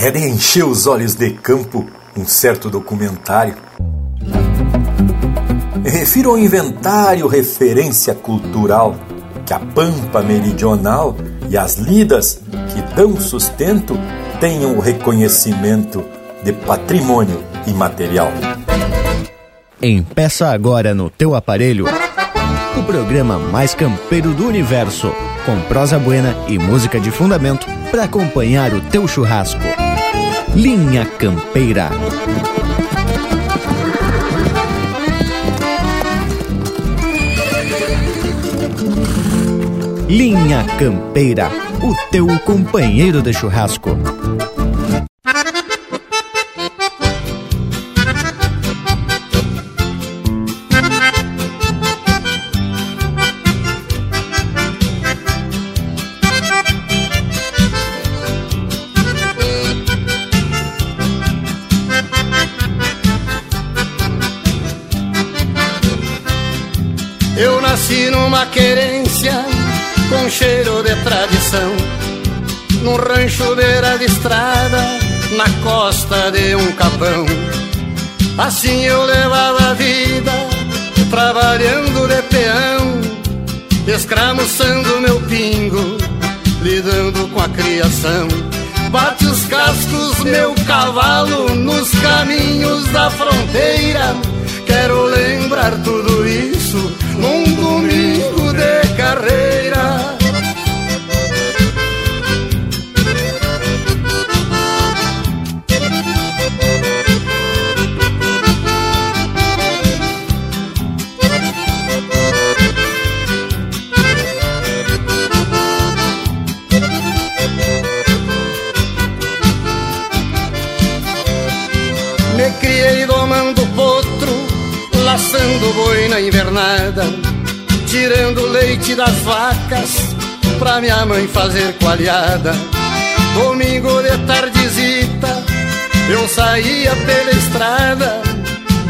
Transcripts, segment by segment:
É de encher os olhos de campo um certo documentário. Me refiro ao inventário referência cultural que a pampa meridional e as lidas que dão sustento tenham o reconhecimento de patrimônio imaterial. Empeça agora no teu aparelho o programa mais campeiro do universo, com prosa buena e música de fundamento para acompanhar o teu churrasco. Linha Campeira. Linha Campeira, o teu companheiro de churrasco. Assim eu levava a vida, trabalhando de peão, escramuçando meu pingo, lidando com a criação. Bate os cascos, meu cavalo, nos caminhos da fronteira. Quero lembrar tudo isso num domingo de carreira. Laçando boi na invernada, tirando leite das vacas pra minha mãe fazer coalhada. Domingo de tardezita, eu saía pela estrada,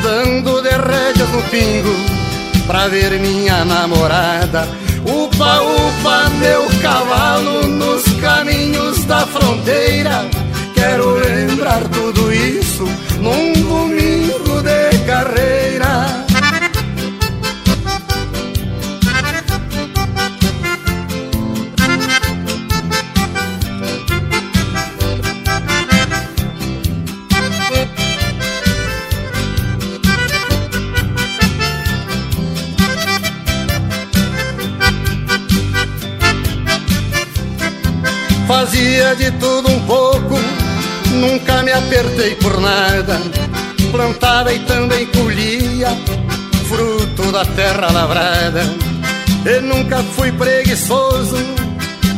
dando de rédeas no pingo pra ver minha namorada. Upa, upa, meu cavalo nos caminhos da fronteira. Quero lembrar tudo isso num domingo de carreira. Fazia de tudo um pouco, nunca me apertei por nada. Plantava e também colhia fruto da terra lavrada. E nunca fui preguiçoso,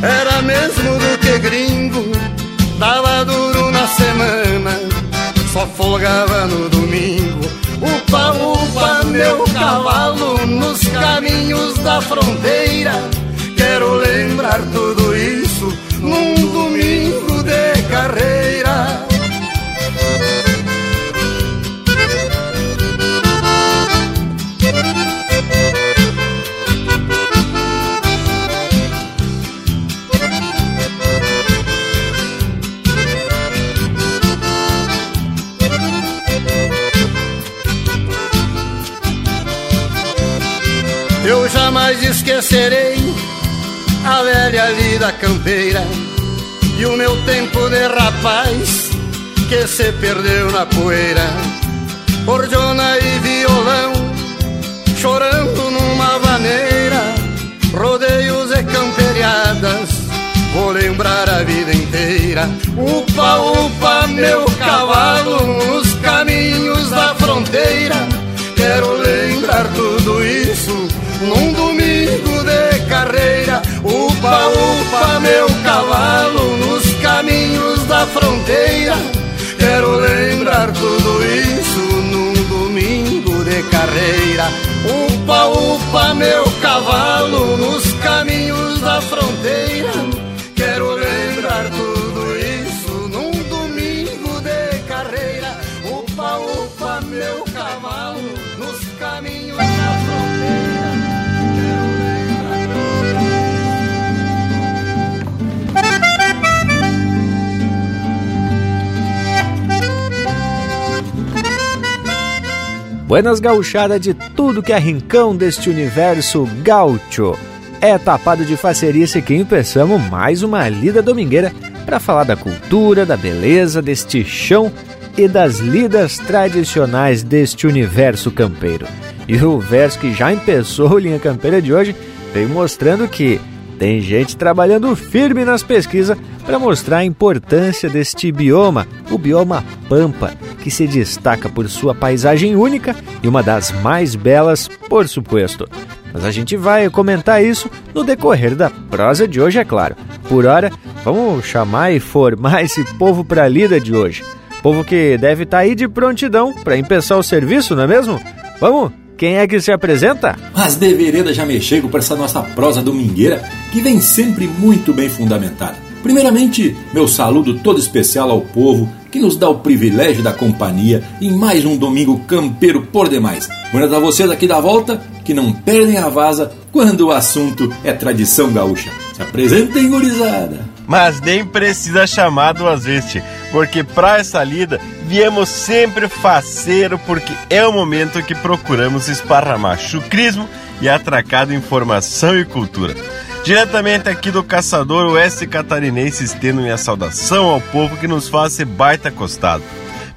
era mesmo do que gringo. Dava duro na semana, só folgava no domingo. Upa, upa, meu cavalo nos caminhos da fronteira. Quero lembrar tudo esquecerei a velha vida campeira e o meu tempo de rapaz que se perdeu na poeira. Cordiona e violão chorando numa vaneira, rodeios e camperiadas, vou lembrar a vida inteira. Upa, upa, meu cavalo nos caminhos da fronteira, quero lembrar tudo isso num domingo de carreira. Upa, upa, meu cavalo nos caminhos da fronteira. Quero lembrar tudo isso num domingo de carreira. Upa, upa, meu cavalo nos caminhos da fronteira. Quero lembrar tudo Buenas gauchada de tudo que é rincão deste universo gaúcho. É tapado de facerice que empeçamos mais uma lida domingueira para falar da cultura, da beleza deste chão e das lidas tradicionais deste universo campeiro. E o verso que já empeçou linha campeira de hoje vem mostrando que tem gente trabalhando firme nas pesquisas para mostrar a importância deste bioma, o bioma Pampa, que se destaca por sua paisagem única e uma das mais belas, por suposto. Mas a gente vai comentar isso no decorrer da prosa de hoje, é claro. Por hora, vamos chamar e formar esse povo para a lida de hoje. Povo que deve estar tá aí de prontidão para empeçar o serviço, não é mesmo? Vamos quem é que se apresenta? Mas de vereda já me chego para essa nossa prosa domingueira que vem sempre muito bem fundamentada. Primeiramente, meu saludo todo especial ao povo que nos dá o privilégio da companhia em mais um domingo campeiro por demais. Buenas a vocês aqui da volta que não perdem a vaza quando o assunto é tradição gaúcha. Se apresentem, gurizada! Mas nem precisa chamar duas vezes, porque para essa lida viemos sempre faceiro, porque é o momento que procuramos esparramar chucrismo e atracado informação e cultura. Diretamente aqui do Caçador Oeste Catarinense, estendo minha saudação ao povo que nos faz esse baita costado.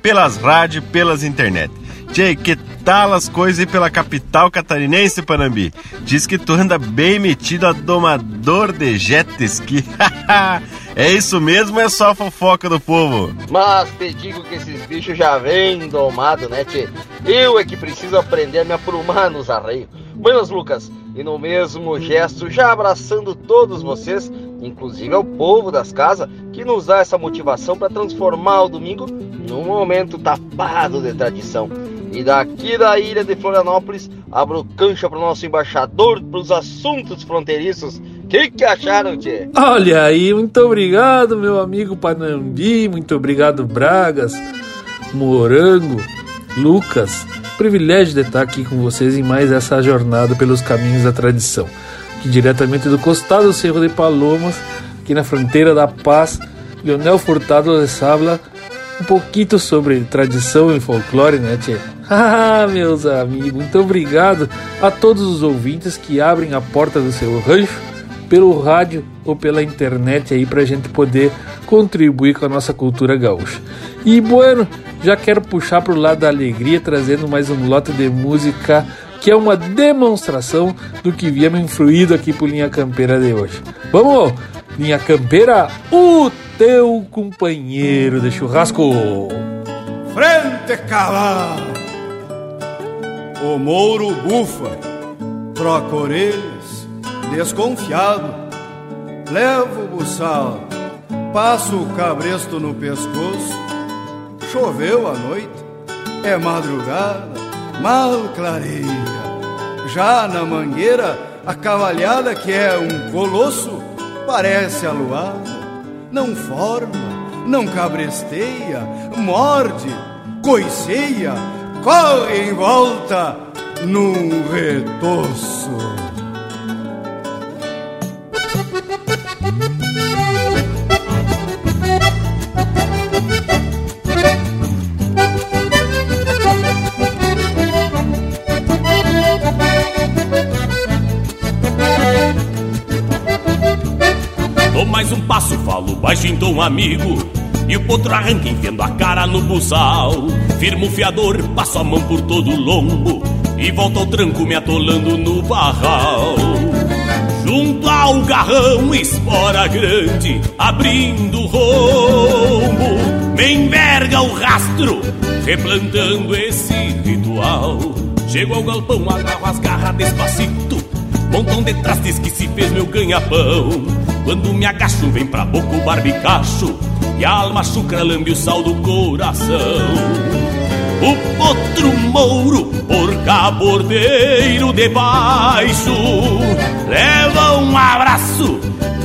Pelas rádios, pelas internet. Tchê, que tal as coisas pela capital catarinense, Panambi? Diz que tu anda bem metido a domador de jet ski. é isso mesmo é só fofoca do povo? Mas te digo que esses bichos já vêm domados, né, tchê? Eu é que preciso aprender a me aprumar nos arreios. Buenas, Lucas. E no mesmo gesto, já abraçando todos vocês, inclusive ao povo das casas, que nos dá essa motivação para transformar o domingo num momento tapado de tradição. E daqui da ilha de Florianópolis, abro cancha para o nosso embaixador para os assuntos fronteiriços. O que, que acharam, Tchê? Olha aí, muito obrigado, meu amigo Panambi, muito obrigado, Bragas, Morango, Lucas. Privilégio de estar aqui com vocês em mais essa jornada pelos caminhos da tradição. Que diretamente do costado do Cerro de Palomas, aqui na fronteira da Paz, Leonel Furtado de Sabla um pouquinho sobre tradição e folclore, né, Tchê? Ah, meus amigos, muito obrigado a todos os ouvintes que abrem a porta do seu rancho pelo rádio ou pela internet aí pra gente poder contribuir com a nossa cultura gaúcha. E bueno, já quero puxar pro lado da alegria trazendo mais um lote de música que é uma demonstração do que viemos influído aqui por Linha Campeira de hoje. Vamos, Linha Campeira, o teu companheiro de churrasco. Frente cavalo! O mouro bufa, troca orelhas, desconfiado. Levo o buçal, passo o cabresto no pescoço. Choveu a noite, é madrugada, mal clareia. Já na mangueira, a cavalhada que é um colosso, parece aluada não forma, não cabresteia, morde, coiceia, corre em volta num retoço. Em tom amigo E o potro arranca enfiando a cara no buçal. Firmo o fiador, passo a mão por todo o lombo E volto ao tranco me atolando no barral. Junto ao garrão, espora grande Abrindo o rombo Me enverga o rastro Replantando esse ritual. Chego ao galpão, agarro as garras despacito Montão de trastes que se fez meu ganha-pão quando me agacho, vem pra boca o barbicacho E a alma chucra lambe o sal do coração. O potro mouro, porca bordeiro debaixo Leva um abraço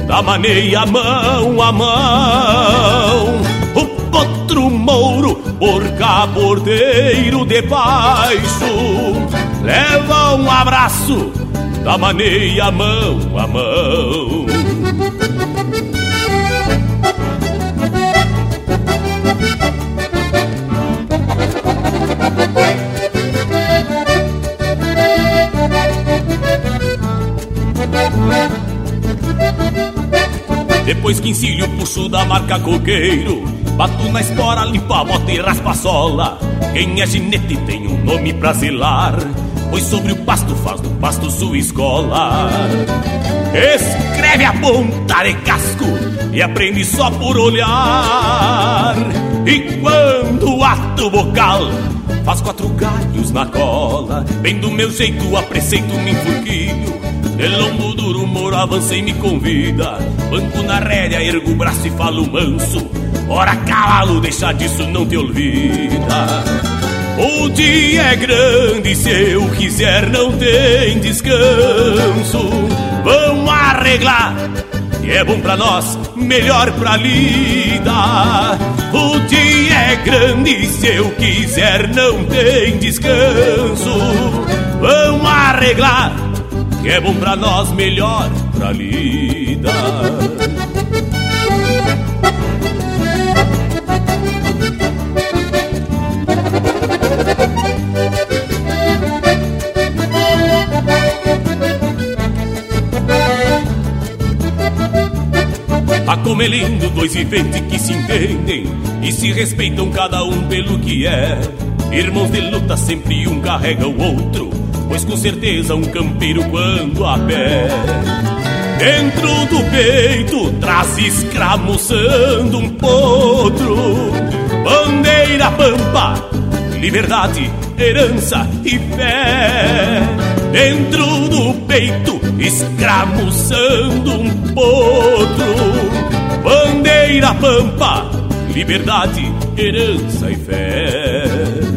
da maneia mão a mão. O potro mouro, porca bordeiro debaixo Leva um abraço amanei a mão a mão. Depois que ensino o pulso da marca coqueiro Bato na espora, limpo a bota e raspa a sola Quem é ginete tem um nome pra zelar Pois sobre o pasto faz do pasto sua escola. Escreve a ponta de casco E aprende só por olhar. E quando o ato vocal Faz quatro galhos na cola. Bem do meu jeito, a me enfurquilho de lombo duro, moro avança e me convida. Banco na rédea, ergo o braço e falo manso. Ora cavalo, deixa disso, não te olvida O dia é grande, se eu quiser não tem descanso Vamos arreglar que é bom pra nós, melhor pra lida. O dia é grande, se eu quiser não tem descanso. Vamos arreglar que é bom pra nós, melhor pra lida. Tá comelindo dois viventes que se entendem e se respeitam cada um pelo que é. Irmãos de luta, sempre um carrega o outro pois com certeza um campeiro quando a pé. Dentro do peito traz escramuçando um potro. Bandeira pampa, liberdade, herança e fé. Dentro do peito escramuçando um potro Bandeira pampa, liberdade, herança e fé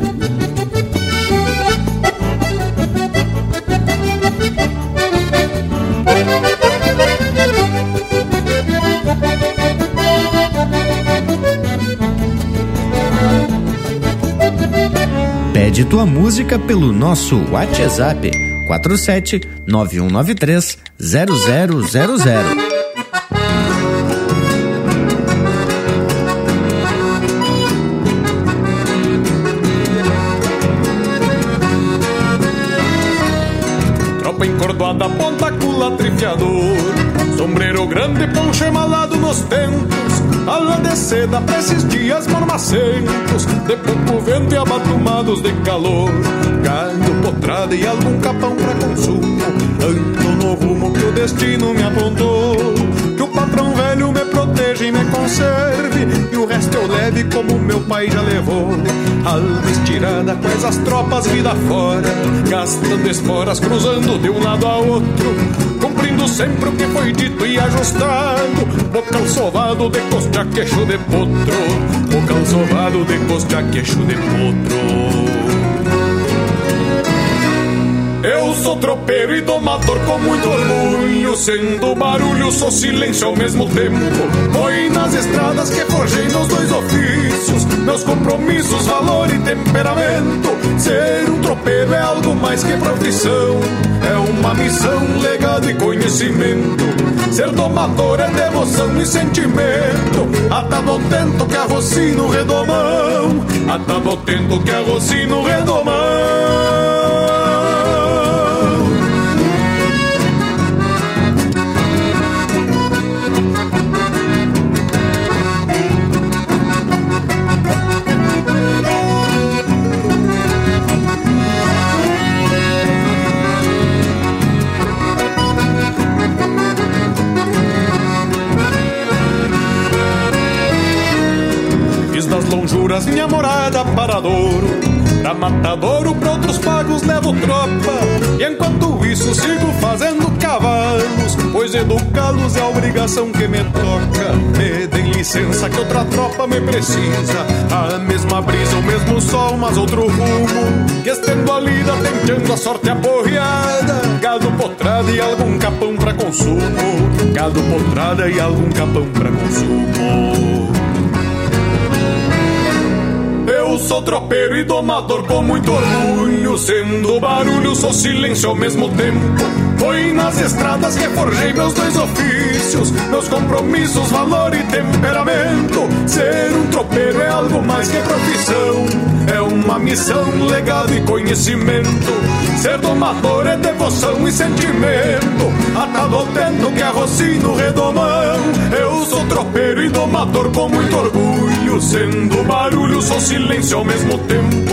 Pede tua música pelo nosso WhatsApp 47 9193 0000. Ponta cula, trifiador. Sombreiro grande, poncho emalado nos tempos Ala de seda pra esses dias mormacentos De pouco vento e abatumados de calor. Gado, potrada e algum capão pra consumo. Ando no rumo que o destino me apontou patrão velho me proteja e me conserve. E o resto eu leve como meu pai já levou. Alma estirada com essas tropas vida fora. Gastando esporas cruzando de um lado a outro. Cumprindo sempre o que foi dito e ajustado. Bocal sovado de costa queixo de potro, bocal sovado de costa queixo de potro. Eu sou tropeiro e domador com muito orgulho Sendo barulho, sou silêncio ao mesmo tempo. Foi nas estradas que forjei meus dois ofícios Meus compromissos, valor e temperamento. Ser um tropeiro é algo mais que profissão É uma missão, legado e conhecimento. Ser domador é devoção e sentimento. Atado ao tento que arrocino redomão Atado ao tento que arrocino redomão lonjuras minha morada para Douro. Pra matadouro, pra outros pagos levo tropa. E enquanto isso sigo fazendo cavalos Pois educá-los é a obrigação que me toca. Me deem licença que outra tropa me precisa. A mesma brisa, o mesmo sol, mas outro rumo. Que estendo a lida, tentando a sorte aporreada. Gado potrada e algum capão pra consumo. Gado potrada e algum capão pra consumo sou tropeiro e domador com muito orgulho Sendo barulho, sou silêncio ao mesmo tempo Foi nas estradas que forjei meus dois ofícios Meus compromissos, valor e temperamento Ser um tropeiro é algo mais que profissão. É uma missão, legado e conhecimento. Ser domador é devoção e sentimento. Atado ao tento que arrocino redomão. Eu sou tropeiro e domador com muito orgulho. Sendo barulho, sou silêncio ao mesmo tempo.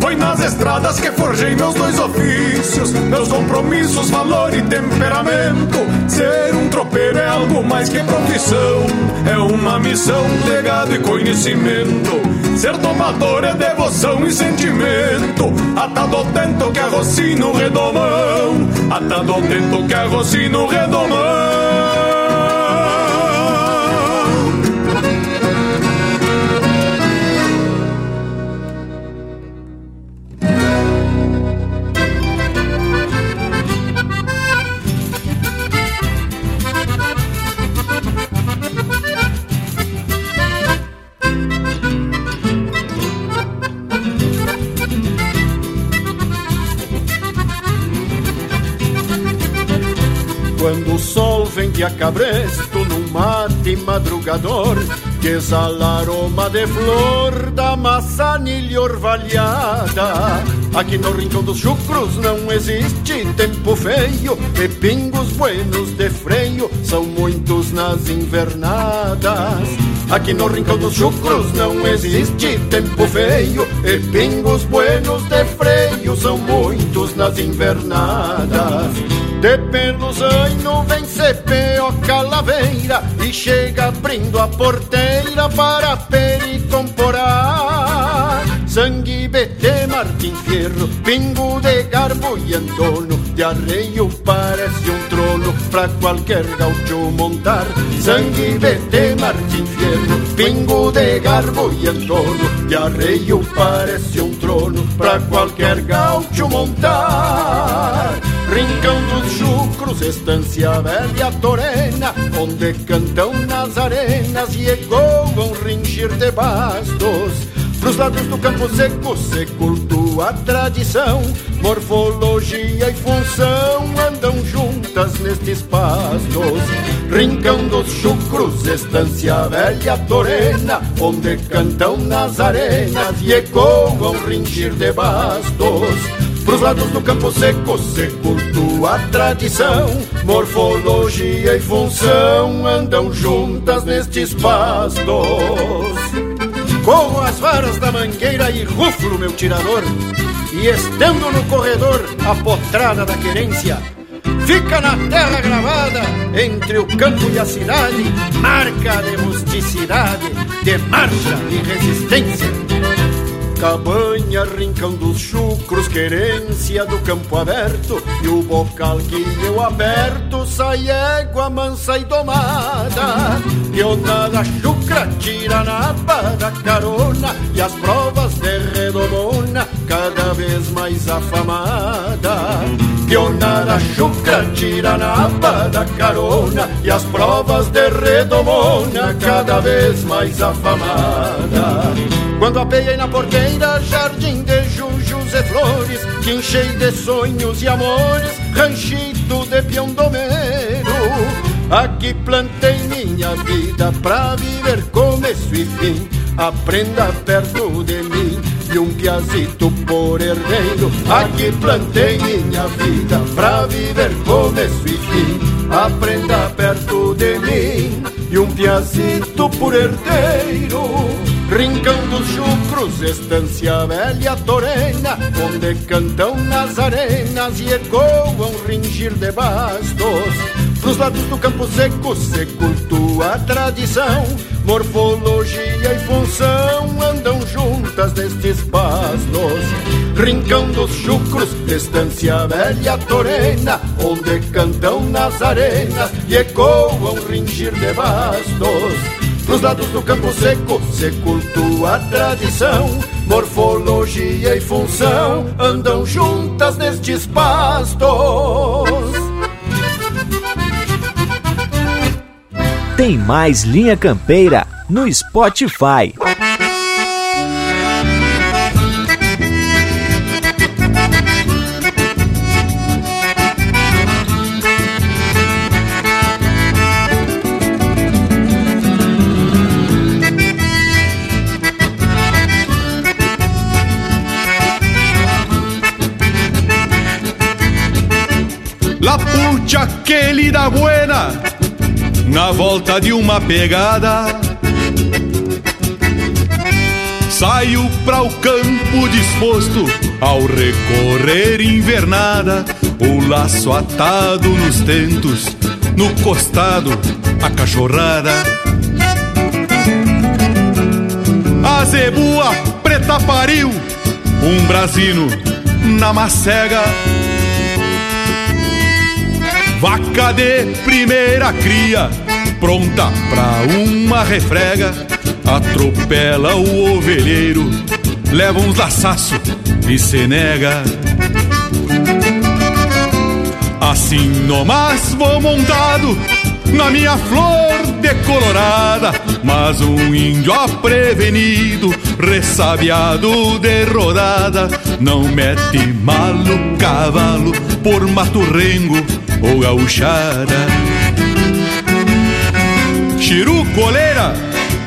Foi nas estradas que forjei meus dois ofícios, meus compromissos, valor e temperamento. Ser um tropeiro é algo mais que profissão, é uma missão, legado e conhecimento. Ser tomador é devoção e sentimento, atado ao tento que arrocino redomão, atado ao tento que arrocino redomão. De acabresto num mate madrugador Que exala aroma de flor da maçanilha orvalhada. Aqui no Rincão dos Chucros não existe tempo feio E pingos buenos de freio são muitos nas invernadas. Aqui no Rincão dos Chucros não existe tempo feio E pingos buenos de freio são muitos nas invernadas de pelos anos vem CPO Calaveira E chega abrindo a porteira para pericomporar. Sangue BT Martim Fierro, pingo de garbo e antono De arreio parece um trono pra qualquer gaúcho montar. Sangue BT Martim Fierro, pingo de garbo e antono De arreio parece um trono pra qualquer gaúcho montar Rincão dos Chucros, estância velha torena, onde cantam nas arenas e ecoam ringir de bastos. Pros lados do campo seco se cultua a tradição, morfologia e função andam juntas nestes pastos. Rincão dos Chucros, estância velha torena, onde cantam nas arenas e ecoam ringir de bastos. Pros lados do campo seco se cultua a tradição. Morfologia e função andam juntas nestes pastos. Corro as varas da mangueira e ruflo meu tirador. E estendo no corredor a potrada da querência Fica na terra gravada, entre o campo e a cidade Marca de rusticidade, de marcha e resistência Cabanha, rincão dos chucros, querência do campo aberto E o bocal que eu aperto sai égua mansa e domada. Pionada chucra tira na da carona E as provas de redomona cada vez mais afamada. Pionada chucra tira na da carona E as provas de redomona cada vez mais afamada quando apeiei na porteira, jardim de jujus e flores, que enchei de sonhos e amores, ranchito de piondomeiro. Aqui plantei minha vida pra viver começo e fim, aprenda perto de mim e um piazito por herdeiro. Aqui plantei minha vida pra viver começo e fim, aprenda perto de mim e um piazito por herdeiro. Rincão dos chucros, estância velha torena, onde cantam nas arenas e ecoam ringir de bastos. Nos lados do campo seco se cultua a tradição, morfologia e função andam juntas nestes pastos. Rincão dos chucros, estância velha torena, onde cantam nas arenas e ecoam ringir de bastos. Nos lados do campo seco se cultua a tradição, morfologia e função andam juntas nestes pastos. Tem mais Linha Campeira no Spotify. Maute aquele da buena, na volta de uma pegada. Saio para o campo disposto ao recorrer invernada, o laço atado nos tentos, no costado a cachorrada. A zebua preta pariu, um brasino na macega Vaca de primeira cria, pronta pra uma refrega. Atropela o ovelheiro, leva uns laçaço e se nega. Assim nomás vou montado na minha flor decolorada, mas um índio aprevenido, ressabiado de rodada, não mete malo cavalo por mato rengo ou gauchada. Chiru coleira,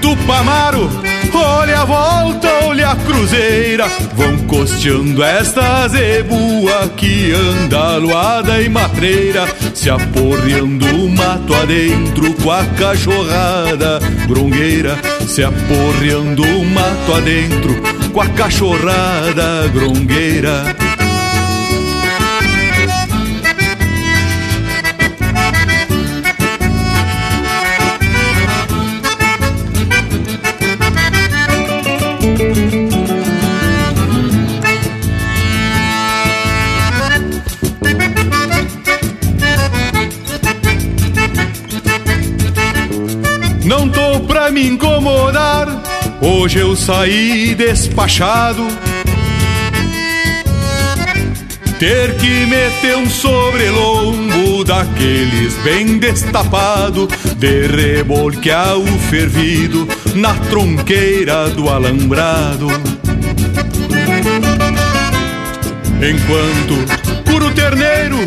tupamaro, olha a volta, olha a cruzeira, vão costeando esta zebua que anda aluada e matreira, se aporreando o mato adentro com a cachorrada grongueira, se aporreando o mato adentro com a cachorrada grongueira. Hoje eu saí despachado. Ter que meter um sobrelombo daqueles bem destapado, de rebolquear o fervido na tronqueira do alambrado. Enquanto curo terneiro,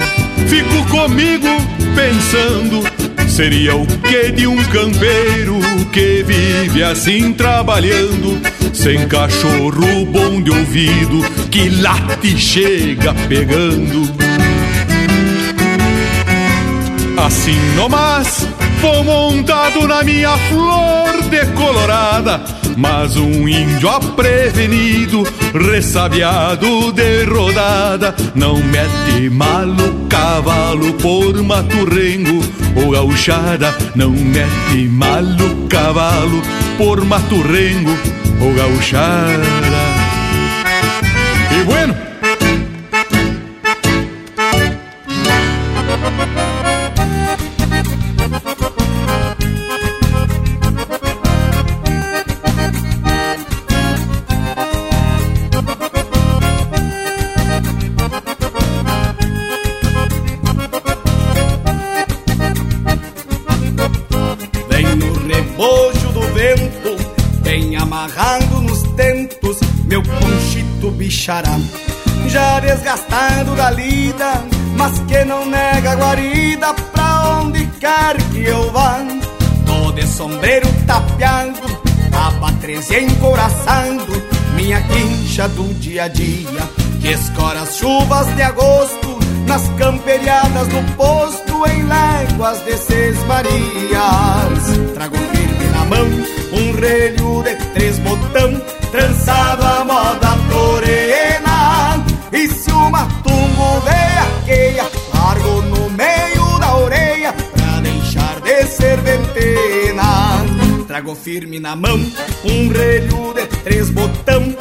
fico comigo pensando Seria o que de um campeiro que vive assim trabalhando, sem cachorro bom de ouvido, que late chega pegando. Assim nomás, vou montado na minha flor decolorada, mas um índio aprevenido, ressabiado de rodada, não mete malo cavalo por maturrengo ou gauchada não mete malo cavalo por maturrengo ou gauchada. E bueno, do dia a dia, que escora as chuvas de agosto, nas camperiadas do posto, em léguas de Seis Marias. Trago firme na mão um relho de três botão, trançado a moda torena. E se o matungo veaqueia, largo no meio da orelha pra deixar de ser ventena. Trago firme na mão um relho de três botão,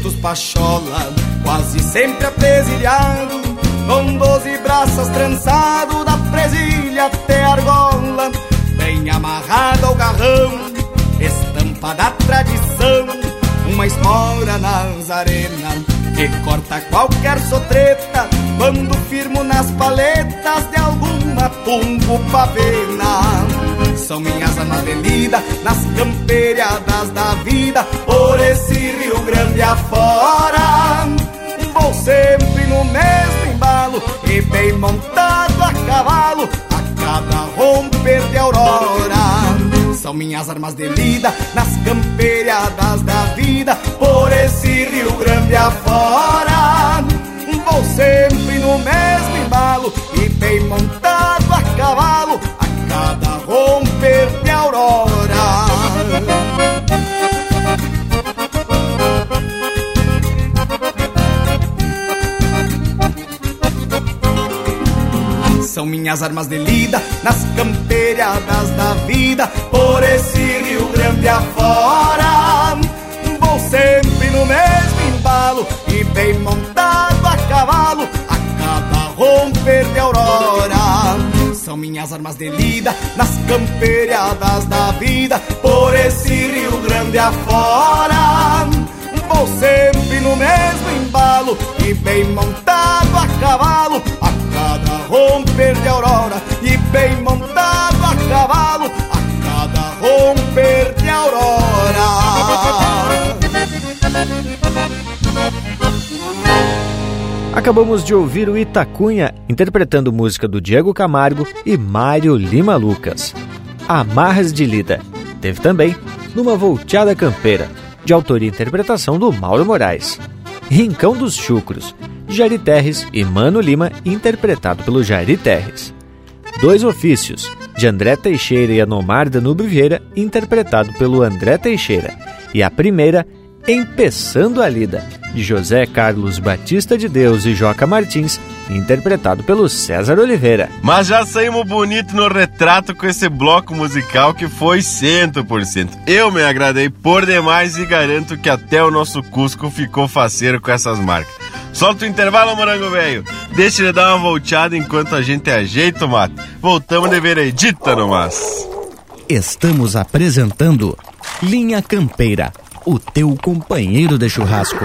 tentos pachola, quase sempre apresilhado, com doze braças trançado da presilha até a argola, bem amarrado ao garrão, estampa da tradição, uma nas arenas Que corta qualquer sotreta Quando firmo nas paletas De alguma tumbo pavena São minhas armas de lida Nas camperiadas da vida Por esse Rio Grande afora Vou sempre no mesmo embalo E bem montado a cavalo A cada romper de aurora são minhas armas de lida nas camperiadas da vida, por esse Rio Grande afora. Vou sempre no mesmo embalo e bem montado a cavalo, São minhas armas de lida nas camperiadas da vida, por esse Rio Grande afora. Vou sempre no mesmo embalo e bem montado a cavalo, a cada romper de aurora. São minhas armas de lida nas camperiadas da vida, por esse Rio Grande afora. Vou sempre no mesmo embalo e bem montado a cavalo, a cada romper de aurora e bem montado a cavalo a cada romper de aurora. Acabamos de ouvir o Itacunha interpretando música do Diego Camargo e Mário Lima Lucas. Amarras de Lida. Teve também Numa Volteada Campeira, de autoria e interpretação do Mauro Moraes. Rincão dos Chucros, Jari Terres e Mano Lima, interpretado pelo Jari Terres. Dois Ofícios, de André Teixeira e Anomar Danube Vieira, interpretado pelo André Teixeira. E a primeira, Empeçando a Lida, de José Carlos Batista de Deus e Joca Martins, interpretado pelo César Oliveira. Mas já saímos bonito no retrato com esse bloco musical que foi 100%. Eu me agradei por demais e garanto que até o nosso Cusco ficou faceiro com essas marcas. Solta o intervalo, morango velho. Deixa ele dar uma volteada enquanto a gente ajeita o mato. Voltamos de veredita no mas. Estamos apresentando Linha Campeira, o teu companheiro de churrasco.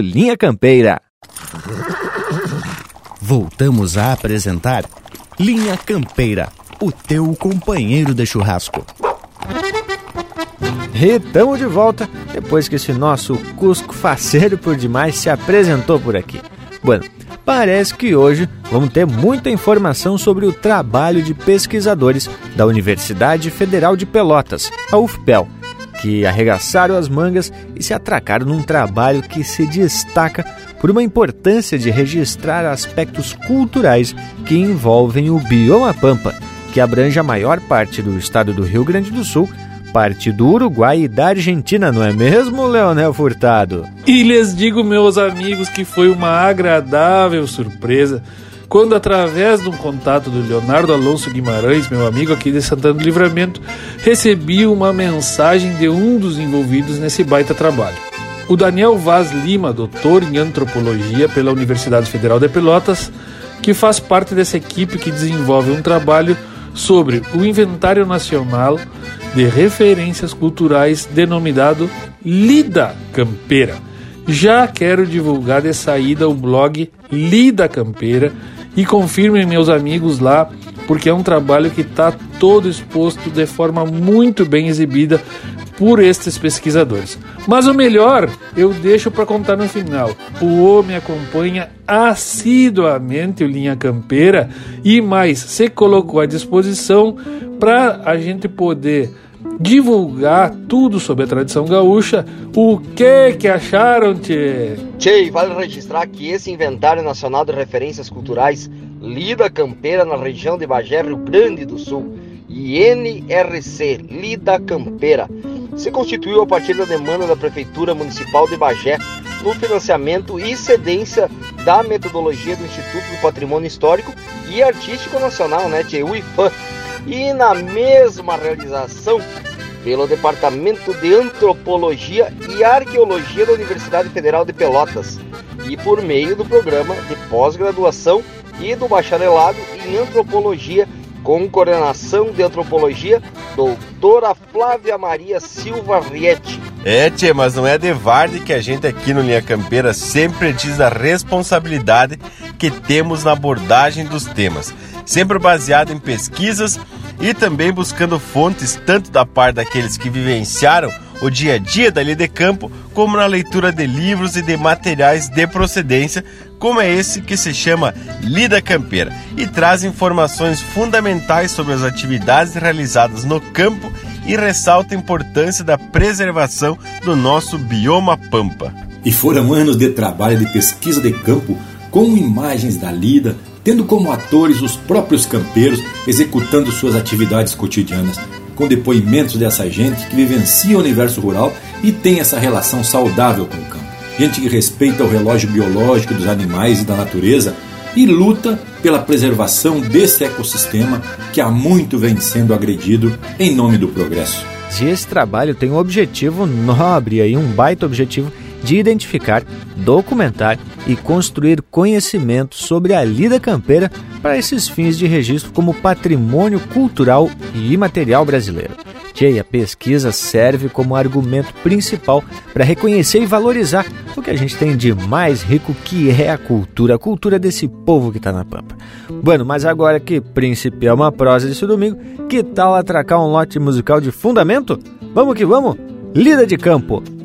Linha Campeira. Voltamos a apresentar Linha Campeira, o teu companheiro de churrasco. Retamos de volta depois que esse nosso Cusco faceiro por demais se apresentou por aqui. Bueno, parece que hoje vamos ter muita informação sobre o trabalho de pesquisadores da Universidade Federal de Pelotas, a UFPEL, que arregaçaram as mangas e se atracaram num trabalho que se destaca por uma importância de registrar aspectos culturais que envolvem o bioma Pampa, que abrange a maior parte do estado do Rio Grande do Sul, parte do Uruguai e da Argentina, não é mesmo, Leonel Furtado? E lhes digo, meus amigos, que foi uma agradável surpresa quando, através de um contato do Leonardo Alonso Guimarães, meu amigo aqui de Santana do Livramento, recebi uma mensagem de um dos envolvidos nesse baita trabalho. O Daniel Vaz Lima, doutor em antropologia pela Universidade Federal de Pelotas, que faz parte dessa equipe que desenvolve um trabalho sobre o Inventário Nacional de Referências Culturais denominado Lida Campeira. Já quero divulgar de saída o blog Lida Campeira e confirmem meus amigos lá, porque é um trabalho que está todo exposto de forma muito bem exibida por estes pesquisadores. Mas o melhor eu deixo para contar no final. O homem acompanha assiduamente o Linha Campeira e mais se colocou à disposição para a gente poder divulgar tudo sobre a tradição gaúcha. O que que acharam, Tchê? Tchê, vale registrar que esse Inventário Nacional de Referências Culturais Lida Campeira na região de Bagé, Rio Grande do Sul, e NRC Lida Campeira se constituiu a partir da demanda da Prefeitura Municipal de Bagé no financiamento e cedência da metodologia do Instituto do Patrimônio Histórico e Artístico Nacional, né, o IFAM, e na mesma realização pelo Departamento de Antropologia e Arqueologia da Universidade Federal de Pelotas e por meio do programa de pós-graduação e do bacharelado em Antropologia com coordenação de Antropologia, doutora Flávia Maria Silva Riete. É, tia, mas não é de varde que a gente aqui no Linha Campeira sempre diz a responsabilidade que temos na abordagem dos temas, sempre baseado em pesquisas e também buscando fontes tanto da parte daqueles que vivenciaram o dia a dia da de campo, como na leitura de livros e de materiais de procedência, como é esse que se chama Lida Campeira, e traz informações fundamentais sobre as atividades realizadas no campo e ressalta a importância da preservação do nosso bioma pampa. E foram anos de trabalho de pesquisa de campo com imagens da lida, tendo como atores os próprios campeiros executando suas atividades cotidianas, com depoimentos dessa gente que vivencia o universo rural e tem essa relação saudável com o campo. Gente que respeita o relógio biológico dos animais e da natureza e luta pela preservação desse ecossistema que há muito vem sendo agredido em nome do progresso. E esse trabalho tem um objetivo nobre aí, um baita objetivo de identificar, documentar e construir conhecimento sobre a lida campeira para esses fins de registro como patrimônio cultural e imaterial brasileiro. E a pesquisa serve como argumento principal para reconhecer e valorizar o que a gente tem de mais rico que é a cultura, a cultura desse povo que está na Pampa. Bueno, mas agora que príncipe é uma prosa desse domingo, que tal atracar um lote musical de fundamento? Vamos que vamos! Lida de campo,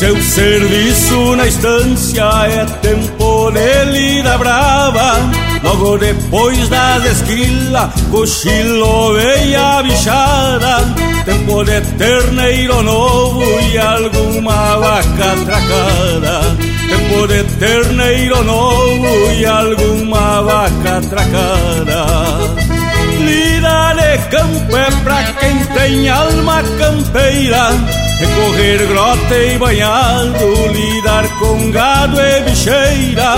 O serviço na estância, é tempo de lida brava. Logo depois das esquilas, cochilo veia bichada. Tempo de terneiro novo e alguma vaca atracada. Tempo de terneiro novo e alguma vaca atracada. Lida de campo é pra quem tem alma campeira Recorrer grota e banhado, lidar com gado e bicheira,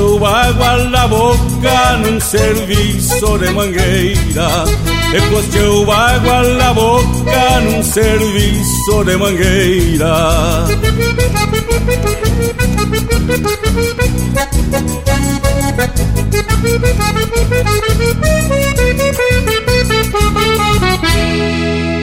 o água na boca num serviço de mangueira. o água na boca num serviço de mangueira.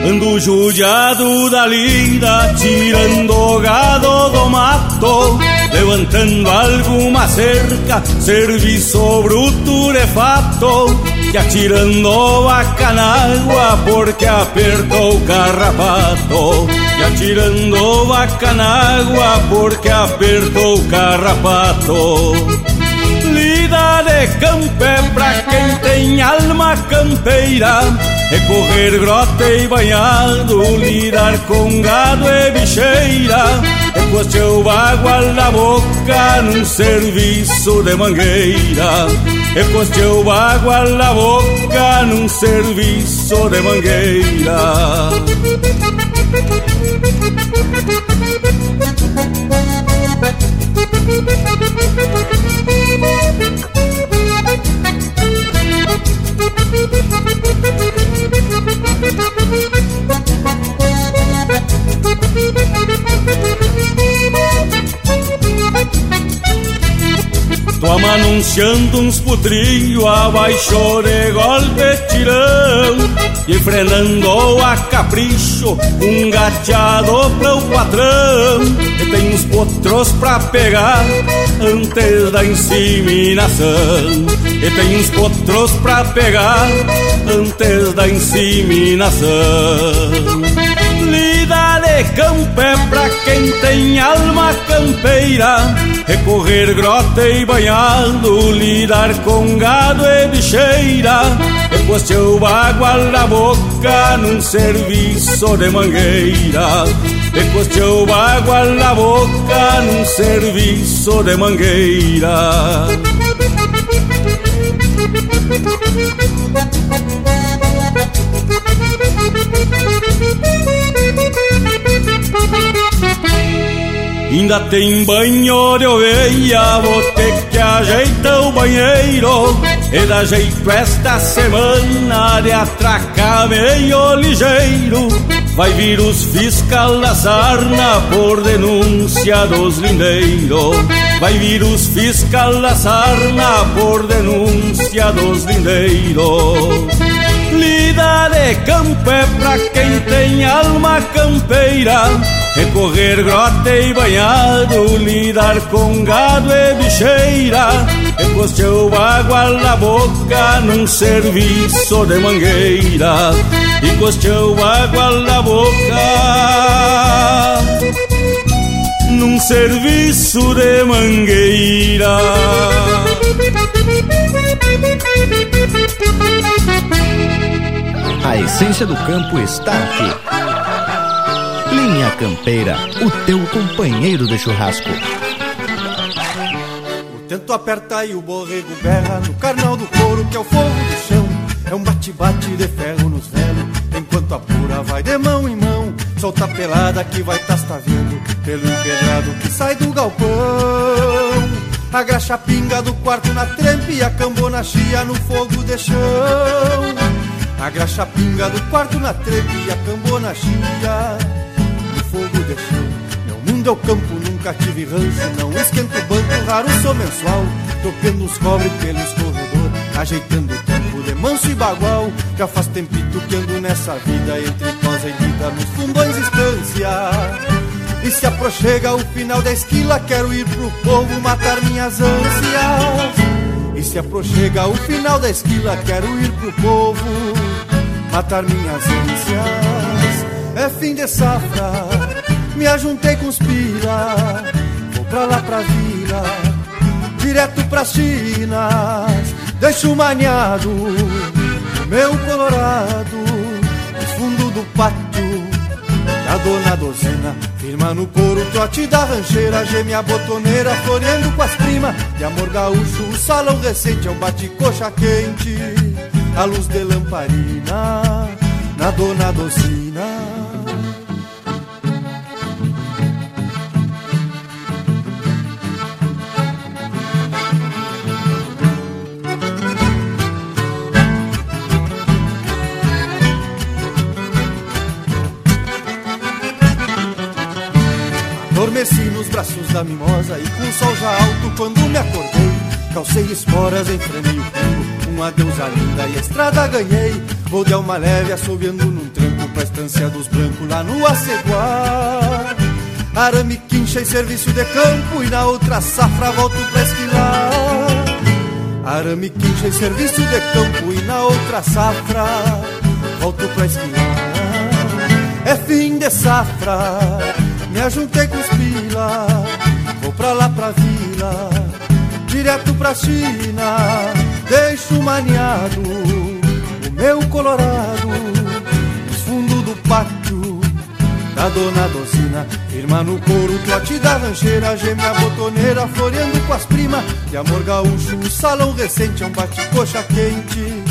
Ando judiado da lida, tirando gado do mato, levantando alguma cerca, serviço bruto de fato, que atirando vaca na água porque apertou o carrapato, que atirando vaca na água porque apertou o carrapato. Lida de campo é pra quem tem alma campeira Recorrer grota e banhado, lidar com gado e bicheira, o água na boca num serviço de mangueira. o água na boca num serviço de mangueira. Toma anunciando uns putrinhos abaixo de golpe tirão. E frenando a capricho um gateado para o patrão. E tem uns potros pra pegar antes da inseminação. E tem uns potros pra pegar antes da inseminação. Lida de campo é pra quem tem alma campeira, recorrer grota e banhado, lidar com gado e bicheira, depois teu água na boca num serviço de mangueira. Depois teu água na boca num serviço de mangueira. Ainda tem banho de oveia, vou ter que ajeitar o banheiro. E dá jeito esta semana de atracar meio ligeiro Vai vir os fiscal da sarna por denúncia dos lindeiros. Vai vir os fiscal da sarna por denúncia dos lindeiros. Lida de campo é pra quem tem alma campeira Recorrer grota e banhado, lidar com gado e bicheira. Encosteu água na boca num serviço de mangueira. Encosteu água na boca num serviço de mangueira. A essência do campo está aqui Linha Campeira, o teu companheiro de churrasco. O tento aperta e o borrego berra no carnal do couro que é o fogo do chão. É um bate-bate de ferro nos velos, enquanto a pura vai de mão em mão. Solta a pelada que vai tastavendo pelo empedrado que sai do galpão. A graxa pinga do quarto na trempe e a cambona chia no fogo de chão. A graxa pinga do quarto na trempe e a cambona chia fogo de chão. Meu mundo é o campo, nunca tive rancho. Não esquento o banco, raro sou mensual. Tocando os cobre pelos corredores, ajeitando o tempo de manso e bagual. Já faz tempito que ando nessa vida, entre prosa e lida, nos fundões estância. E se aproxega o final da esquila, quero ir pro povo matar minhas ânsias. E se aproxega o final da esquila, quero ir pro povo matar minhas ânsias. É fim de safra, me ajuntei com os pila, vou pra lá pra vila, direto pras chinas, deixo maniado o meu colorado, no fundo do pátio da dona dozena, firma no couro, trote da rancheira, geme a botoneira, floreando com as primas, de amor gaúcho, o salão recente é um bate-coxa quente, a luz de lamparina, na dona docina. Adormeci nos braços da mimosa e com o sol já alto quando me acordei. Calcei esporas, enfrenei o pingo, uma deusa linda e estrada ganhei. Vou de alma leve assobiando num tranco pra estância dos brancos lá no Aceguá. Arame quincha em serviço de campo e na outra safra volto pra esquilar. Arame quincha em serviço de campo e na outra safra volto pra esquilar. É fim de safra, me ajuntei com os pila, vou pra lá pra vila, direto pra China, deixo maniado o meu colorado, no fundo do pátio da dona Docina, firma no couro, trote da rancheira, geme a botoneira, floreando com as primas, de amor gaúcho, o salão recente é um bate-coxa quente,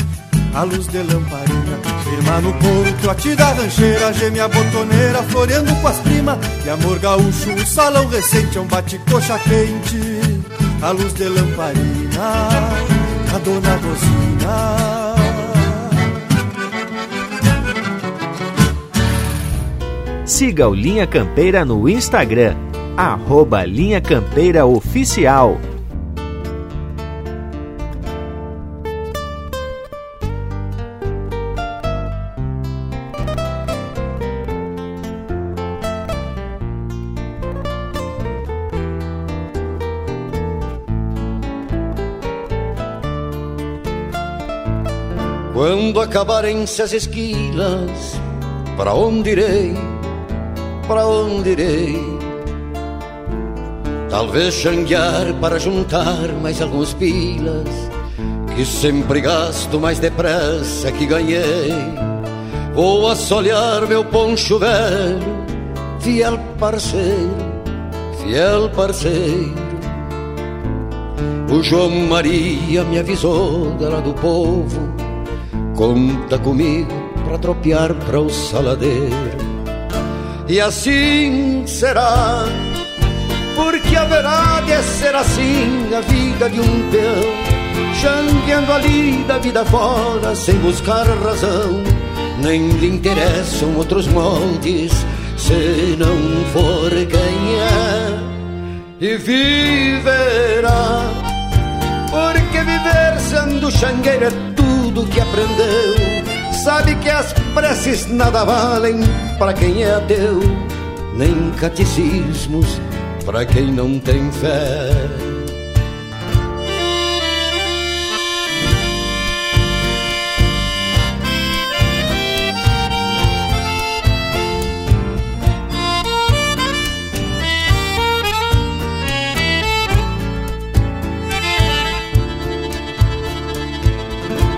a luz de lamparina, firma no couro, trote da rancheira, geme a botoneira, floreando com as primas, de amor gaúcho, o salão recente é um bate-coxa quente, a luz de lamparina, a dona Docina. Siga o Linha Campeira no Instagram, arroba Linha Campeira Oficial. Quando acabarem-se as esquilas, para onde irei? Para onde irei? Talvez xanguear para juntar mais alguns pilas Que sempre gasto mais depressa que ganhei Vou assolear meu poncho velho Fiel parceiro, fiel parceiro o João Maria me avisou dela do povo Conta comigo pra tropear para o saladeiro. E assim será Porque haverá de ser assim a vida de um peão Xangueando ali da vida fora sem buscar razão Nem lhe interessam outros moldes se não for ganhar E viverá porque viver sendo xangueiro é que aprendeu. Sabe que as preces nada valem para quem é ateu, nem catecismos para quem não tem fé.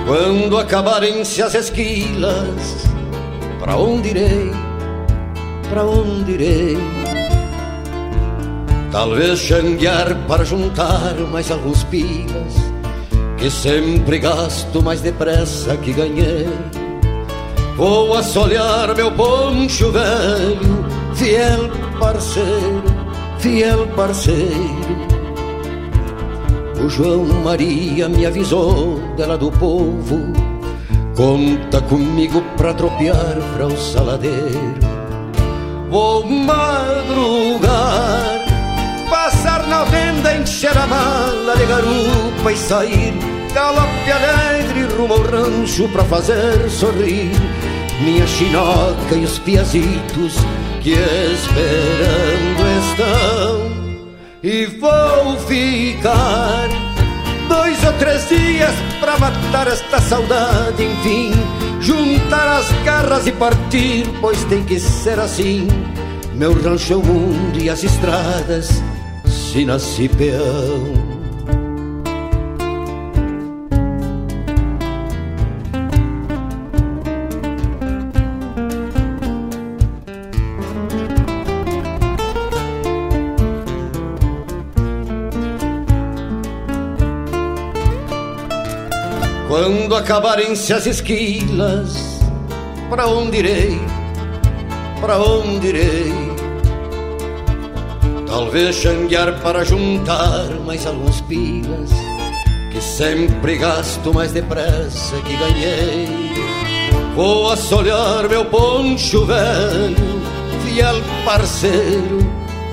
Quando acabarem-se as esquilas, para onde irei? Para onde irei? Talvez xanguear para juntar mais alguns pilas, que sempre gasto mais depressa que ganhei. Vou assolear meu poncho velho, fiel parceiro, fiel parceiro o João Maria me avisou dela do povo. Conta comigo pra tropear pra o saladeiro. Vou madrugar Passar na venda, encher a mala de garupa e sair. Galope alegre rumo ao rancho pra fazer sorrir Minha chinoca e os piazitos que esperando estão e vou ficar dois ou três dias para matar esta saudade, enfim, juntar as garras e partir, pois tem que ser assim. Meu rancho é o mundo e as estradas, se nasci peão. Quando acabarem-se as esquilas, para onde irei? Para onde irei? Talvez xanguear para juntar mais alguns pilas, que sempre gasto mais depressa que ganhei. Vou assolear meu poncho velho, fiel parceiro,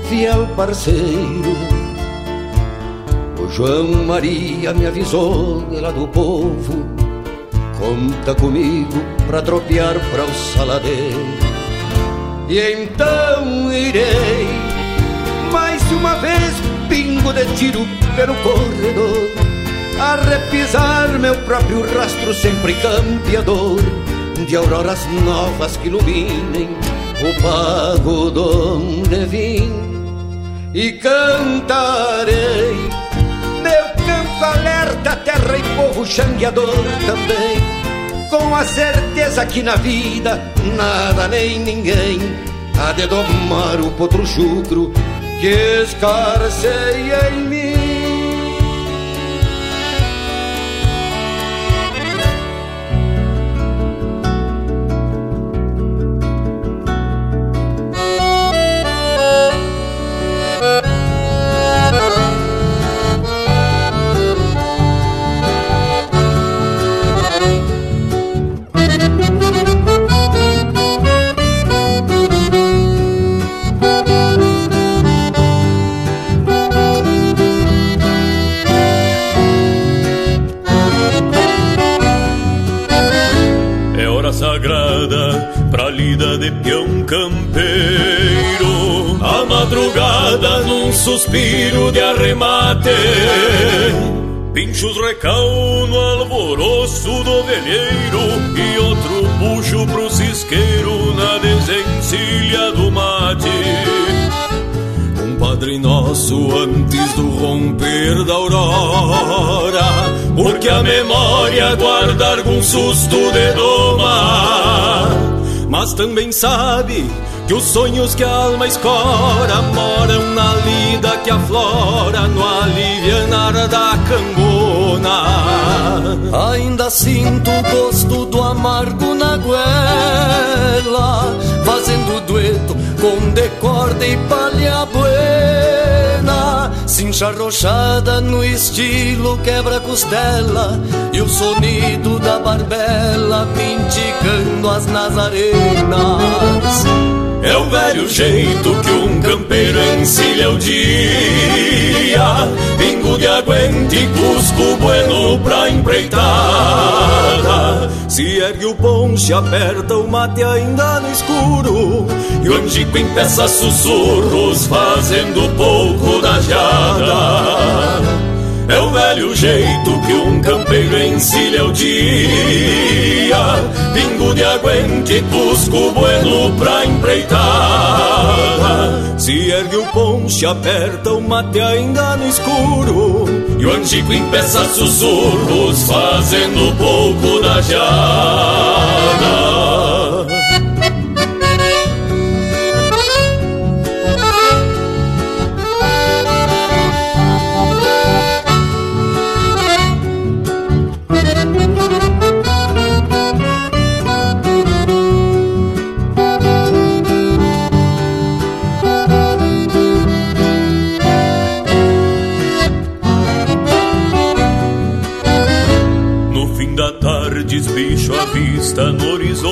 fiel parceiro João Maria me avisou ela do povo. Conta comigo pra tropear para o saladeiro. E então irei Mais uma vez pingo de tiro pelo corredor. A repisar meu próprio rastro sempre campeador De auroras novas que iluminem o pago donde vim E cantarei alerta, terra e povo xangueador também. Com a certeza que na vida nada nem ninguém há de domar o potro chucro que escarceia em mim. Suspiro de arremate. Pinchos recal no alvoroço do velheiro E outro puxo pro cisqueiro na desencilha do mate. Um padre nosso antes do romper da aurora, porque a memória guarda algum susto de doma, mas também sabe que os sonhos que a alma escora moram na lida que aflora no alivianar da cambona. Ainda sinto o gosto do amargo na goela, fazendo dueto com decorde e palha buena. Cincha rochada no estilo quebra-costela e o sonido da barbela pinticando as nazarenas. É o velho jeito que um campeiro encilha o dia. Pingo de aguente e cusco bueno pra empreitada. Se ergue o ponche, aperta o mate ainda no escuro. E o angico empeça sussurros fazendo pouco da jada é o velho jeito que um campeiro encilha o dia. Pingo de aguente, cusco bueno pra empreitada Se ergue o ponche, aperta o mate ainda no escuro. E o angico empeça sussurros fazendo pouco da jada desbicho a vista no horizonte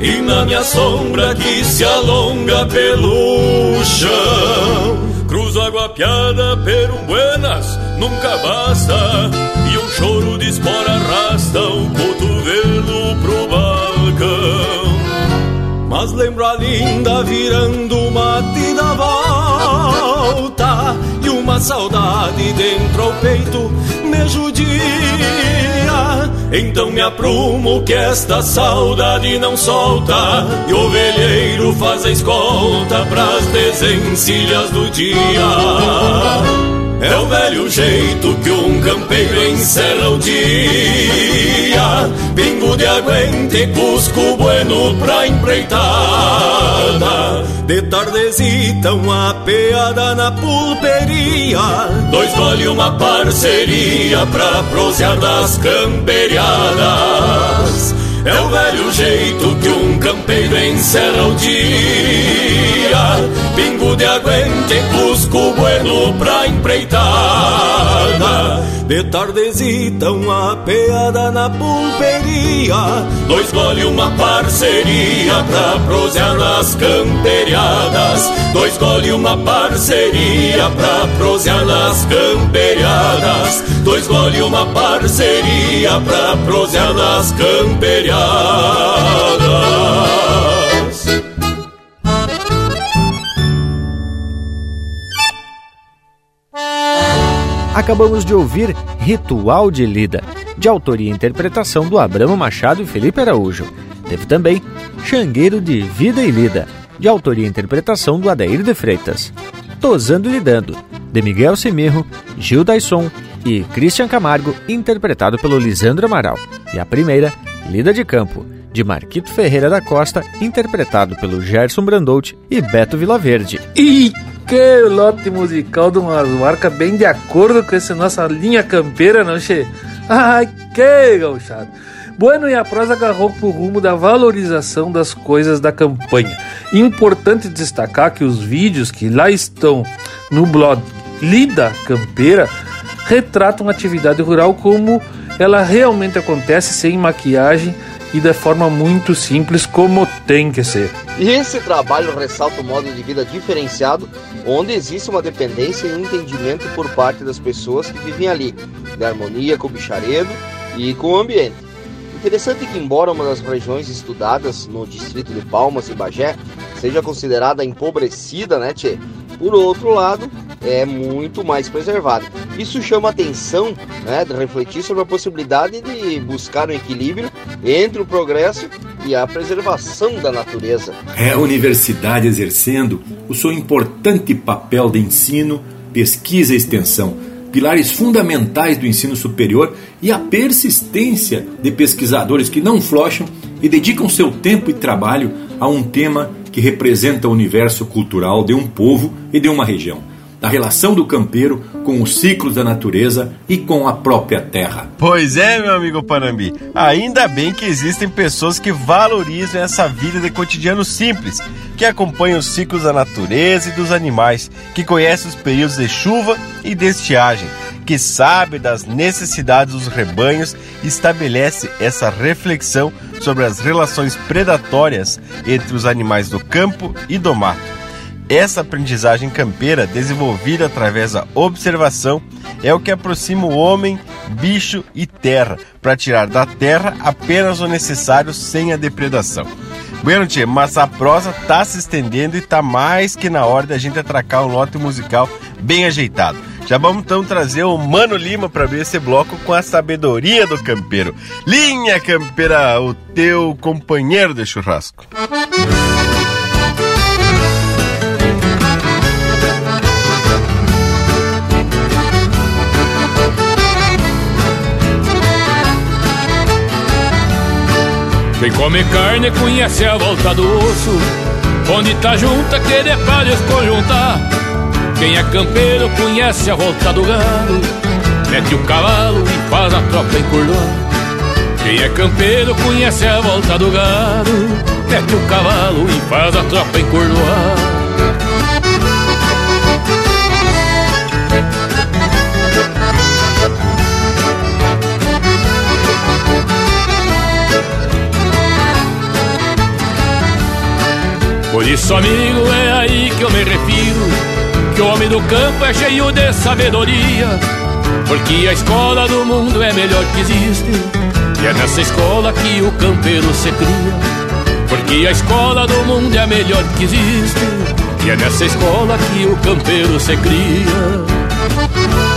E na minha sombra que se alonga pelo chão. Cruzo água piada, perum buenas, nunca basta E um choro de espora arrasta o cotovelo pro balcão. Mas lembro a linda virando mate da uma saudade dentro ao peito me judia. Então me aprumo que esta saudade não solta E o velheiro faz a escolta pras desencilhas do dia é o velho jeito que um campeiro encerra o dia. Pingo de aguente, cusco bueno pra empreitada. De tardezita uma peada na pulperia. Dois gole uma parceria pra prosear das camperiadas. É o velho jeito que um campeiro encerra o dia. Pingo de aguente, cusco bueno pra empreitada. De tardezita uma peada na pulperia. Dois gole uma parceria pra prosear nas camperiadas. Dois gole uma parceria pra prosear nas camperiadas. Dois gole uma parceria pra prosear nas camperiadas Acabamos de ouvir Ritual de Lida, de autoria e interpretação do Abramo Machado e Felipe Araújo. Teve também Xangueiro de Vida e Lida, de autoria e interpretação do Adair de Freitas. Tosando e Lidando, de Miguel Semirro, Gil Daisson e Christian Camargo, interpretado pelo Lisandro Amaral. E a primeira, Lida de Campo, de Marquito Ferreira da Costa, interpretado pelo Gerson Brandout e Beto Vilaverde. E que lote musical de umas marcas bem de acordo com essa nossa linha campeira, não che? Ai, que gauchado! Bueno, e a prosa agarrou pro rumo da valorização das coisas da campanha. Importante destacar que os vídeos que lá estão no blog Lida Campeira retratam a atividade rural como ela realmente acontece sem maquiagem e de forma muito simples, como tem que ser. E esse trabalho ressalta um modo de vida diferenciado, onde existe uma dependência e um entendimento por parte das pessoas que vivem ali, de harmonia com o bicharedo e com o ambiente. Interessante que, embora uma das regiões estudadas no distrito de Palmas e Bagé seja considerada empobrecida, né, tchê? Por outro lado, é muito mais preservada. Isso chama atenção né, de refletir sobre a possibilidade de buscar um equilíbrio entre o progresso e a preservação da natureza. É a universidade exercendo o seu importante papel de ensino, pesquisa e extensão, pilares fundamentais do ensino superior e a persistência de pesquisadores que não flocham e dedicam seu tempo e trabalho a um tema que representa o universo cultural de um povo e de uma região da relação do campeiro com os ciclos da natureza e com a própria terra. Pois é, meu amigo Panambi. Ainda bem que existem pessoas que valorizam essa vida de cotidiano simples, que acompanham os ciclos da natureza e dos animais, que conhecem os períodos de chuva e de estiagem, que sabe das necessidades dos rebanhos estabelece essa reflexão sobre as relações predatórias entre os animais do campo e do mato. Essa aprendizagem campeira, desenvolvida através da observação, é o que aproxima o homem, bicho e terra, para tirar da terra apenas o necessário sem a depredação. Bueno, tia, mas a prosa tá se estendendo e tá mais que na hora da gente atracar um lote musical bem ajeitado. Já vamos então trazer o Mano Lima para abrir esse bloco com a sabedoria do campeiro. Linha Campeira, o teu companheiro de churrasco. Quem come carne conhece a volta do osso Onde tá junta que de palhas conjuntar Quem é campeiro conhece a volta do gado. Mete o cavalo e faz a tropa encurdoar Quem é campeiro conhece a volta do gado. Mete o cavalo e faz a tropa encurdoar Por isso, amigo, é aí que eu me refiro. Que o homem do campo é cheio de sabedoria. Porque a escola do mundo é melhor que existe. E é nessa escola que o campeiro se cria. Porque a escola do mundo é melhor que existe. E é nessa escola que o campeiro se cria.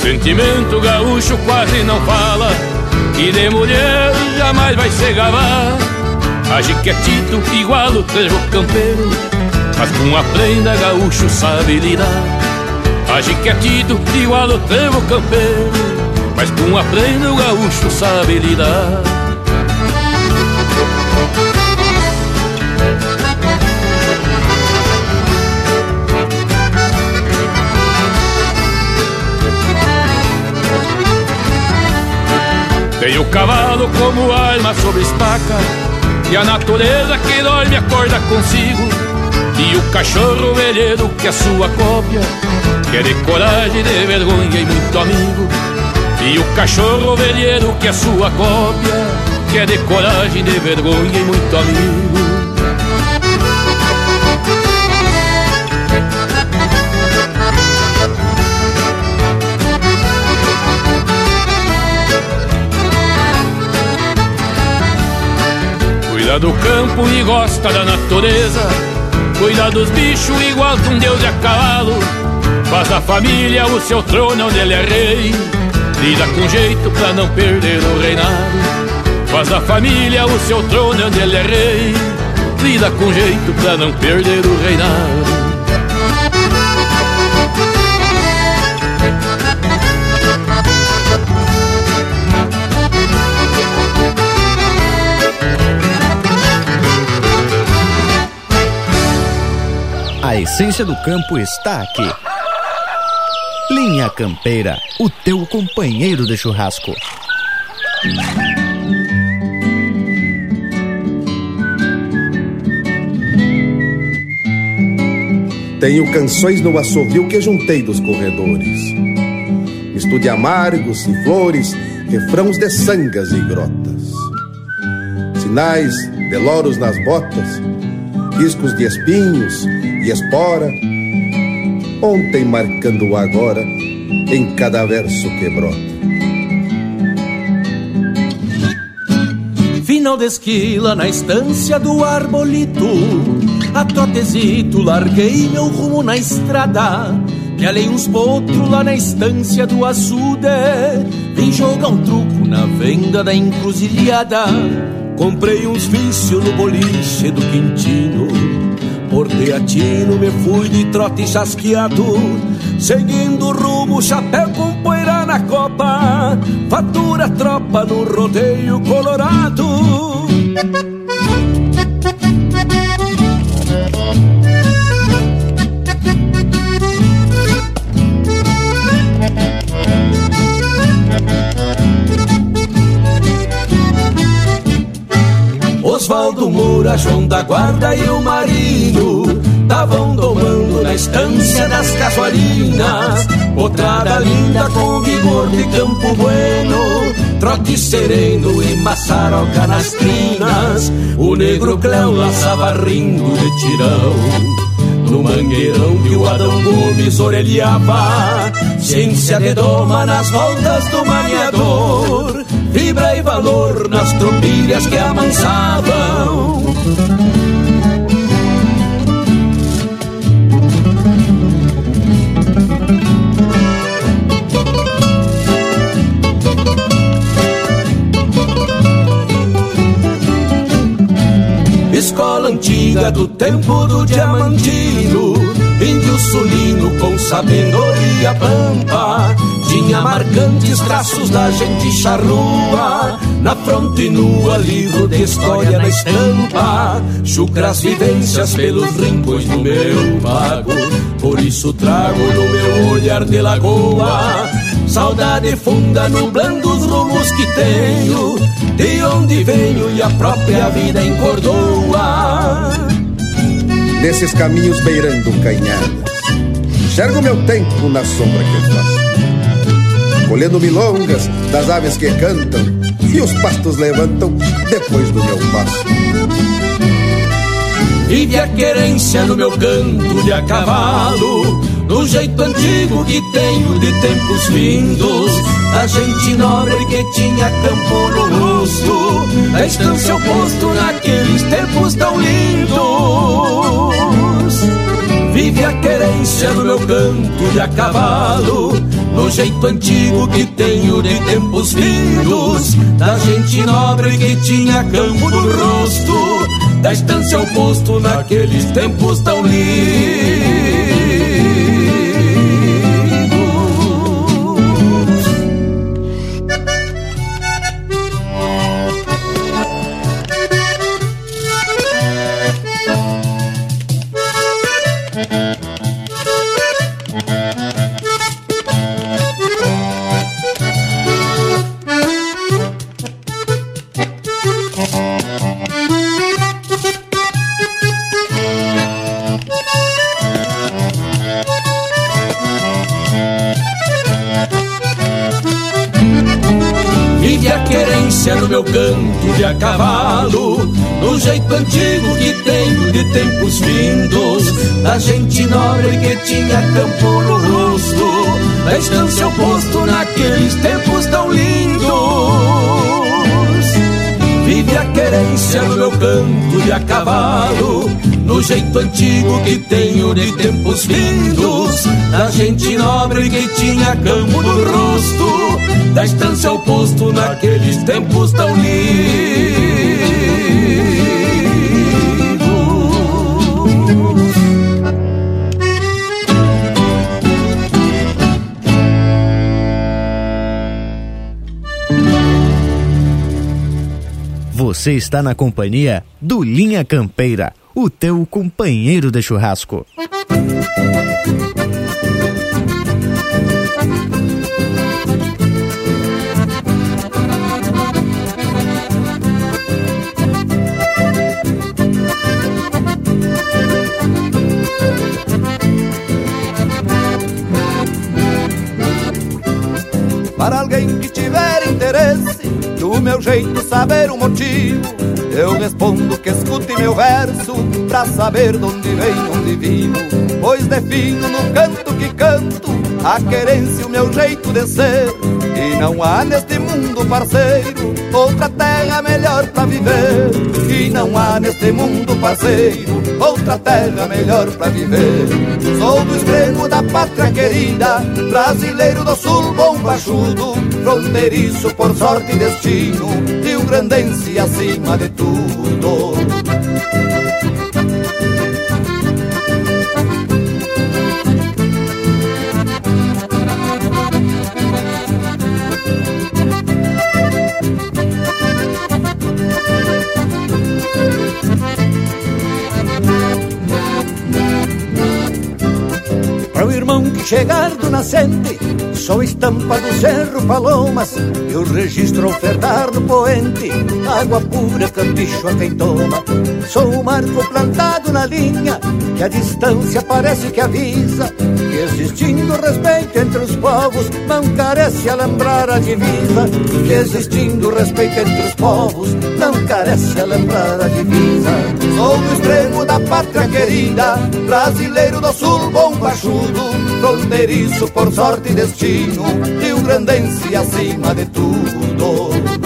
Sentimento gaúcho quase não fala E de mulher jamais vai se gabar Age quietito igual o trevo campeiro Mas com a prenda gaúcho sabe lidar. Age quietito igual o trevo campeiro Mas com a prenda o gaúcho sabe lidar Tem o cavalo como arma sobre estaca E a natureza que dorme acorda consigo. E o cachorro velheiro que é sua cópia Que é de coragem, de vergonha e muito amigo. E o cachorro velheiro que é sua cópia Que é de coragem, de vergonha e muito amigo Cuida do campo e gosta da natureza. Cuida dos bichos igual que um deus de a cavalo. Faz da família o seu trono onde ele é rei. Lida com jeito pra não perder o reinado. Faz da família o seu trono onde ele é rei. Lida com jeito pra não perder o reinado essência do campo está aqui. Linha Campeira, o teu companheiro de churrasco. Tenho canções no assovio que juntei dos corredores. Misto de amargos e flores, refrãos de sangas e grotas. Sinais de loros nas botas, riscos de espinhos e espora, ontem marcando o agora em cada verso que brota. Final de esquila na estância do arbolito, A trotezito larguei meu rumo na estrada. Que alei uns potros lá na estância do açude. Vim jogar um truco na venda da encruzilhada Comprei uns vícios no boliche do Quintino. Por teatino me fui de trote chasqueado Seguindo rumo, chapéu com poeira na copa. Fatura tropa no rodeio colorado Osvaldo Moura, João da Guarda e o Marino Estavam domando na estância das casuarinas. Potrada linda com vigor de Campo Bueno Trote sereno e maçaroca nas crinas O negro Cléo laçava rindo de tirão. No mangueirão que o Adão Gomes orelhava Ciência de doma nas voltas do maniador Vibra e valor nas tropilhas que amansavam. Escola antiga do tempo do diamantino Índio sulino com sabedoria pampa Tinha marcantes traços da gente charrua Na fronte nua, livro de história na estampa. Chucras vivências pelos rincões do meu pago Por isso trago no meu olhar de lagoa. Saudade funda nublando os rumos que tenho De onde venho e a própria vida encordoa. Nesses caminhos beirando canhadas Enxergo meu tempo na sombra que faço Colhendo milongas das aves que cantam E os pastos levantam depois do meu passo. Vive a querência no meu canto de a cavalo Do jeito antigo que tenho de tempos vindos. Da gente nobre que tinha campo no rosto Da estância oposto naqueles tempos tão lindos Vive a querência no meu canto de a cavalo No jeito antigo que tenho de tempos vindos Da gente nobre que tinha campo no rosto Da estância oposto naqueles tempos tão lindos No jeito antigo que tenho de tempos vindos. Da gente nobre que tinha campo no rosto Da estância oposto naqueles tempos tão lindos Você está na companhia do Linha Campeira, o teu companheiro de churrasco. Meu jeito saber o motivo, eu respondo que escute meu verso pra saber de onde venho, onde vivo. Pois defino no canto que canto a querência, o meu jeito de ser. E não há neste mundo, parceiro, outra terra melhor pra viver. E não há neste mundo, parceiro, outra terra melhor pra viver. Sou do extremo da pátria querida, brasileiro do sul, bom baixudo, fronteiriço por sorte e destino, Rio Grandense acima de tudo. Chegar do nascente Sou estampa do Cerro Palomas E o registro ofertar do poente. Água pura, campicho a quem toma Sou o marco plantado na linha Que a distância parece que avisa Que existindo respeito entre os povos Não carece a lembrar a divisa. Que existindo respeito entre os povos Não carece a lembrar a divisa. Sou do extremo da pátria querida Brasileiro do sul, bom baixudo fronteiriço por sorte e destino, Rio Grandense acima de tudo.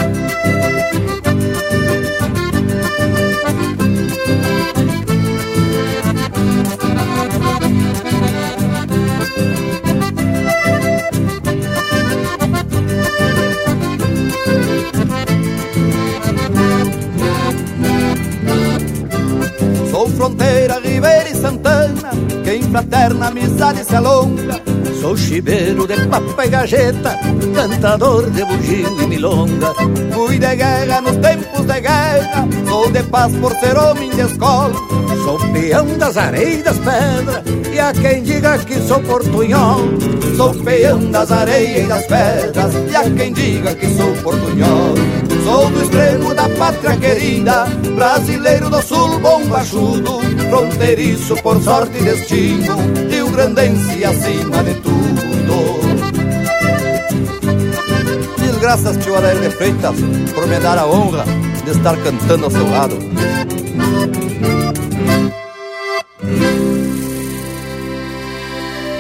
Fraterna amizade se alonga. Sou chiveiro de papa e gajeta, cantador de bugio e milonga. Fui de guerra nos tempos de guerra, sou de paz por ser homem de escola. Sou peão das areias das pedras, e a quem diga que sou portunhol. Sou peão das areias e das pedras, e a quem diga que sou portunhol. Sou do extremo da pátria querida, brasileiro do sul, bom baixudo, fronteiriço por sorte e destino, Rio Grandense acima de tudo. Mil graças, tio Adair de Freitas, por me dar a honra de estar cantando ao seu lado.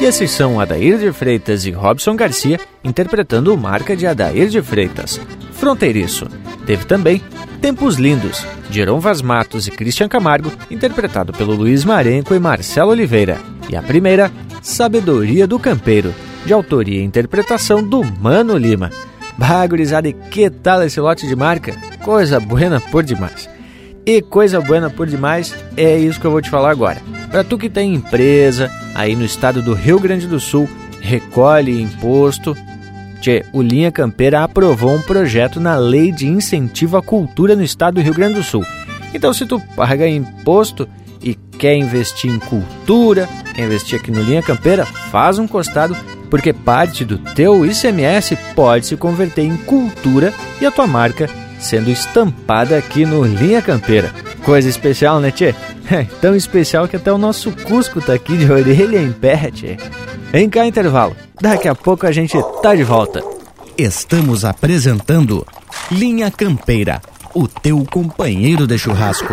E esses são Adair de Freitas e Robson Garcia interpretando marca de Adair de Freitas, Fronteiriço. Teve também Tempos Lindos, de Heron Vaz Matos e Christian Camargo, interpretado pelo Luiz Marenco e Marcelo Oliveira. E a primeira, Sabedoria do Campeiro, de autoria e interpretação do Mano Lima. Bagurizada, e que tal esse lote de marca? Coisa buena por demais. E coisa buena por demais é isso que eu vou te falar agora. Para tu que tem empresa aí no estado do Rio Grande do Sul, recolhe imposto. Tchê, o Linha Campeira aprovou um projeto na Lei de Incentivo à Cultura no estado do Rio Grande do Sul. Então, se tu paga imposto e quer investir em cultura, quer investir aqui no Linha Campeira, faz um costado, porque parte do teu ICMS pode se converter em cultura e a tua marca sendo estampada aqui no Linha Campeira. Coisa especial, né, Tchê? É tão especial que até o nosso Cusco tá aqui de orelha em pé, Tchê. Vem cá, intervalo. Daqui a pouco a gente tá de volta. Estamos apresentando Linha Campeira, o teu companheiro de churrasco.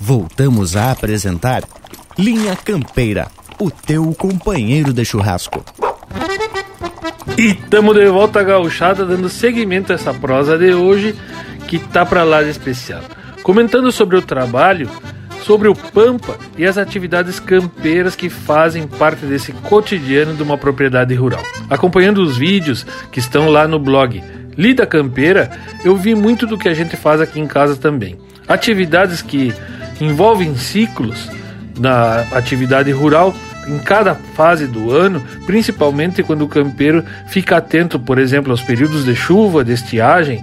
Voltamos a apresentar Linha Campeira, o teu companheiro de churrasco. E tamo de volta à gauchada, dando seguimento a essa prosa de hoje, que tá pra lá de especial. Comentando sobre o trabalho, sobre o Pampa e as atividades campeiras que fazem parte desse cotidiano de uma propriedade rural. Acompanhando os vídeos que estão lá no blog Lida Campeira, eu vi muito do que a gente faz aqui em casa também. Atividades que envolvem ciclos na atividade rural em cada fase do ano, principalmente quando o campeiro fica atento, por exemplo, aos períodos de chuva, de estiagem,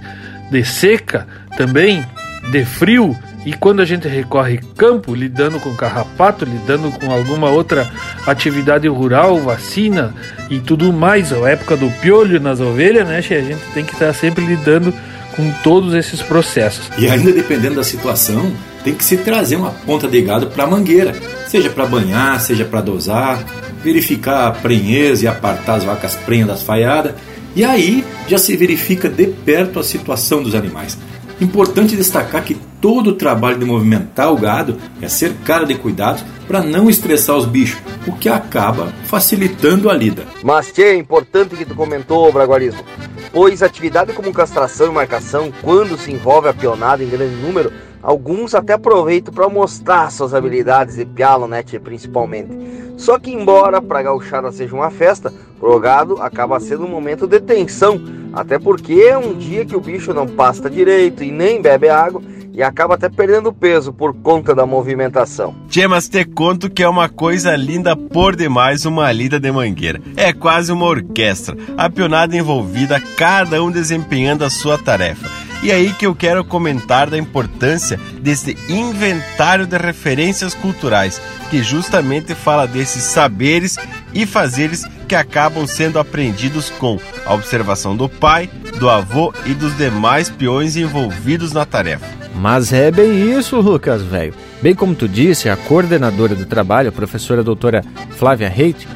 de seca, também de frio e quando a gente recorre campo, lidando com carrapato, lidando com alguma outra atividade rural, vacina e tudo mais, a época do piolho nas ovelhas, né? A gente tem que estar sempre lidando com todos esses processos. E ainda dependendo da situação, tem que se trazer uma ponta de gado para a mangueira, seja para banhar, seja para dosar, verificar a prenhez e apartar as vacas prenhas das faiadas, e aí já se verifica de perto a situação dos animais. Importante destacar que todo o trabalho de movimentar o gado é cercado de cuidados para não estressar os bichos, o que acaba facilitando a lida. Mas é importante que tu comentou, Braguarismo, pois atividade como castração e marcação, quando se envolve a pionada em grande número, alguns até aproveitam para mostrar suas habilidades de pialo, né, principalmente. Só que embora para gauchada seja uma festa, pro gado acaba sendo um momento de tensão, até porque é um dia que o bicho não pasta direito e nem bebe água e acaba até perdendo peso por conta da movimentação. Tchê, mas te conto que é uma coisa linda por demais uma lida de mangueira. É quase uma orquestra, a pionada envolvida, cada um desempenhando a sua tarefa. E aí que eu quero comentar da importância desse inventário de referências culturais, que justamente fala desses saberes e fazeres que acabam sendo aprendidos com a observação do pai, do avô e dos demais peões envolvidos na tarefa. Mas é bem isso, Lucas, velho. Bem como tu disse, a coordenadora do trabalho, a professora doutora Flávia Reit,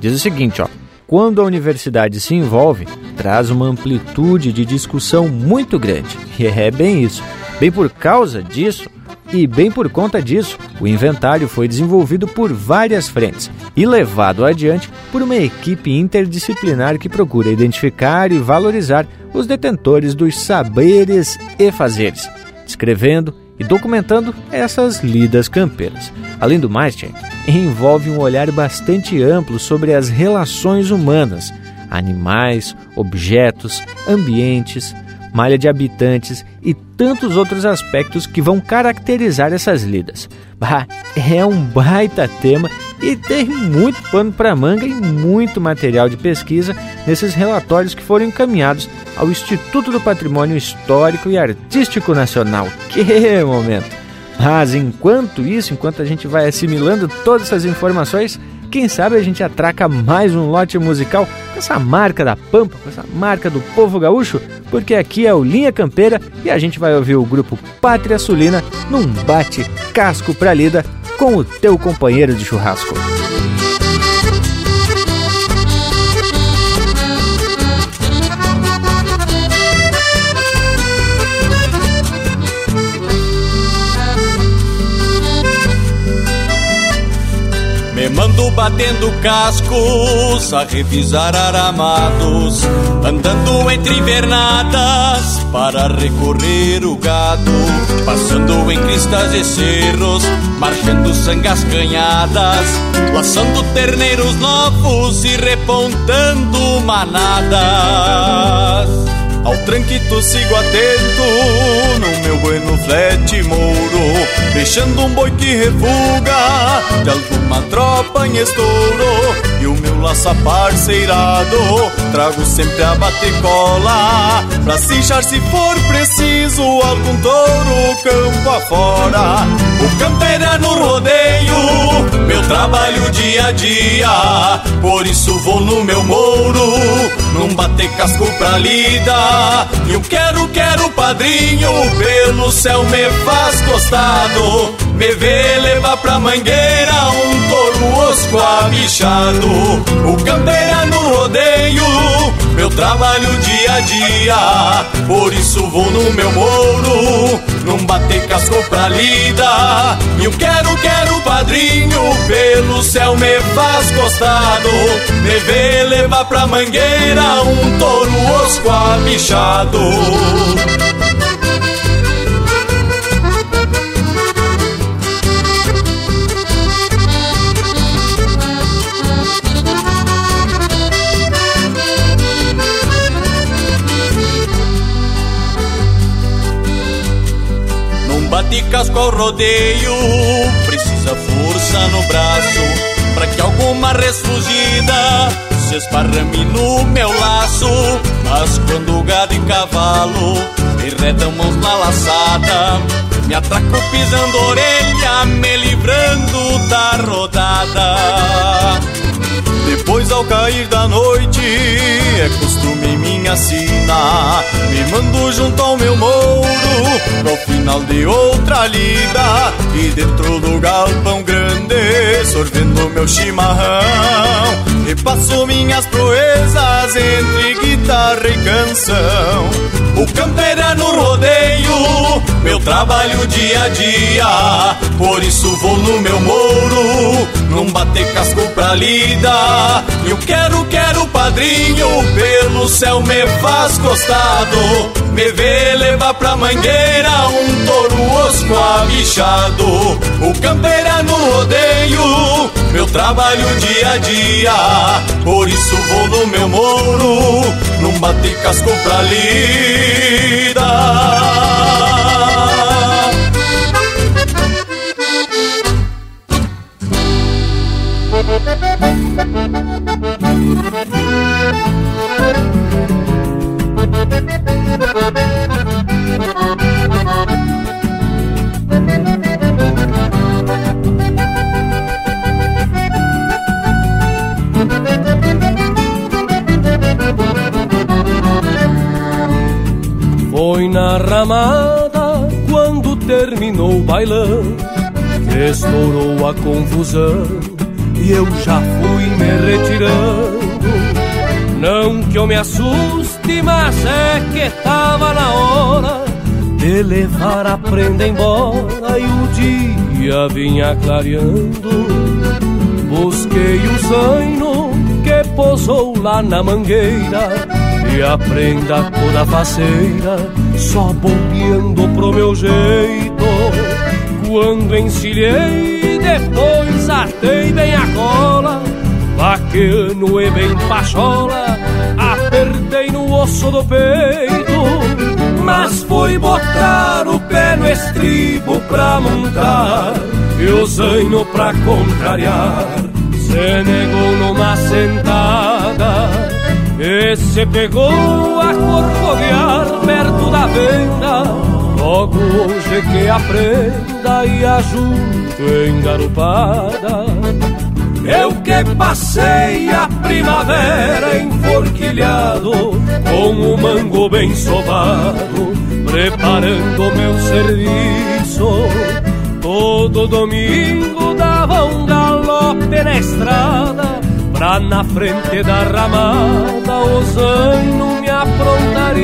diz o seguinte, ó: quando a universidade se envolve, traz uma amplitude de discussão muito grande. E é bem isso. Bem por causa disso, e bem por conta disso, o inventário foi desenvolvido por várias frentes e levado adiante por uma equipe interdisciplinar que procura identificar e valorizar os detentores dos saberes e fazeres, descrevendo e documentando essas lidas campeiras. Além do mais, envolve um olhar bastante amplo sobre as relações humanas, animais, objetos, ambientes, malha de habitantes e tantos outros aspectos que vão caracterizar essas lidas. Bah, é um baita tema e tem muito pano para manga e muito material de pesquisa nesses relatórios que foram encaminhados ao Instituto do Patrimônio Histórico e Artístico Nacional. Que momento! Mas enquanto isso, enquanto a gente vai assimilando todas essas informações, quem sabe a gente atraca mais um lote musical com essa marca da Pampa, com essa marca do povo gaúcho, porque aqui é o Linha Campeira e a gente vai ouvir o grupo Pátria Sulina num bate casco pra lida com o teu companheiro de churrasco. Mando batendo cascos a revisar aramados, andando entre invernadas para recorrer o gado, passando em cristas e cerros, marchando sangas canhadas, laçando terneiros novos e repontando manadas. Ao tranquito sigo atento no meu bueno flete mouro Deixando um boi que refuga de alguma tropa em estouro. E o meu laço parceirado trago sempre a bater cola Pra cinchar se for preciso algum touro campo afora. O campeiro é no rodeio, meu trabalho dia a dia Por isso vou no meu mouro, num bater casco pra lida. Eu quero, quero padrinho, pelo céu me faz gostado. Me vê levar pra mangueira um touro osco abichado. O campeira no rodeio, meu trabalho dia a dia. Por isso vou no meu moro, não bater casco pra lida. E eu quero, quero padrinho, pelo céu me faz gostado. Me vê levar pra mangueira um touro osco abichado. Bate casco ao rodeio. Precisa força no braço Pra que alguma resfugida Se esparrame no meu laço. Mas quando gado e cavalo Enredam mãos na laçada Me atraco pisando orelha Me livrando da rodada depois ao cair da noite é costume minha sina Me mando junto ao meu mouro No final de outra lida E dentro do galpão grande Sorvendo meu chimarrão. E passo minhas proezas Entre guitarra e canção. O campeiro é no rodeio, meu trabalho dia a dia. Por isso vou no meu mouro, não bater casco pra lida. Eu quero, quero padrinho, pelo céu me faz costado. Me vê levar pra mangueira um touro osco abichado. O campeiro é no rodeio, meu trabalho dia a dia. Por isso vou no meu mouro, não bater casco pra lida. Foi quando terminou o bailão estourou a confusão e eu já fui me retirando. Não que eu me assuste, mas é que tava na hora de levar a prenda embora e o dia vinha clareando. Busquei o zaino que pousou lá na mangueira e a prenda toda faceira, só bombeando pro meu jeito. Quando encilhei, depois atei bem a cola, vaqueano e bem pachola, apertei no osso do peito. Mas foi botar o pé no estribo pra montar, e o zaino pra contrariar, se negou numa sentada. E se pegou a corcovear perto da venda Logo hoje que aprenda e ajunto engarupada. Eu que passei a primavera enforquilhado Com o mango bem sovado Preparando meu serviço. Todo domingo dava um galope na estrada Pra na frente da ramada o zaino me aprontar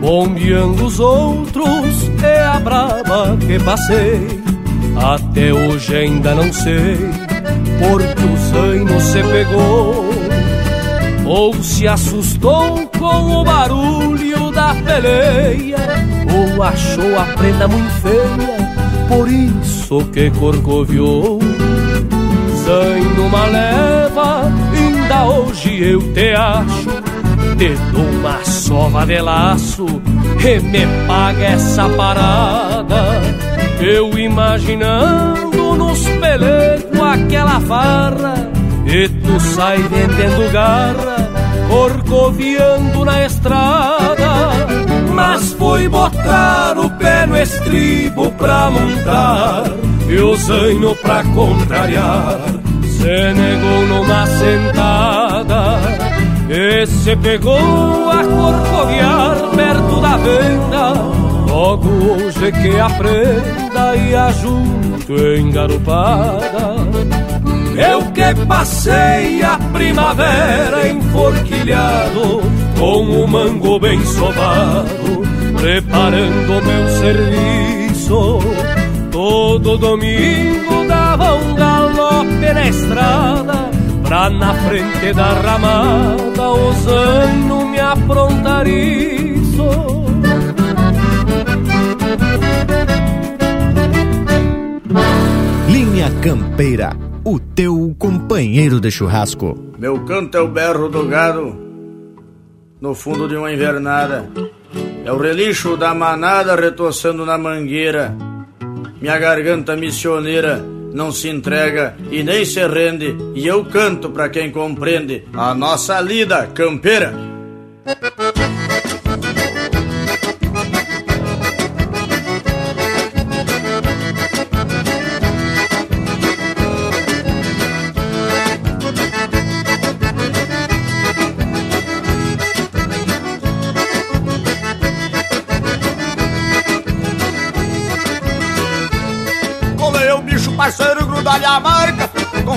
Bombeando os outros é a brava que passei. Até hoje ainda não sei Porque o zaino se pegou Ou se assustou com o barulho da peleia Ou achou a prenda muito feia Por isso que corcoviou Zaino uma leva Ainda hoje eu te acho te dou uma sova de laço e me paga essa parada. Eu imaginando nos pelecos aquela farra e tu sai vendendo garra, corcoviando na estrada. Mas foi botar o pé no estribo pra montar e o zaino pra contrariar. Se negou numa sentada e se pegou a corcoviar perto da venda Logo hoje que aprenda e ajunto engarupada Eu que passei a primavera enforquilhado Com o mango bem sovado Preparando meu serviço. Todo domingo dava um galope na estrada Pra na frente da ramada os anos me aprontar isso Linha Campeira, o teu companheiro de churrasco. Meu canto é o berro do gado no fundo de uma invernada. É o relincho da manada retoçando na mangueira. Minha garganta missioneira não se entrega e nem se rende, e eu canto para quem compreende a nossa lida campeira.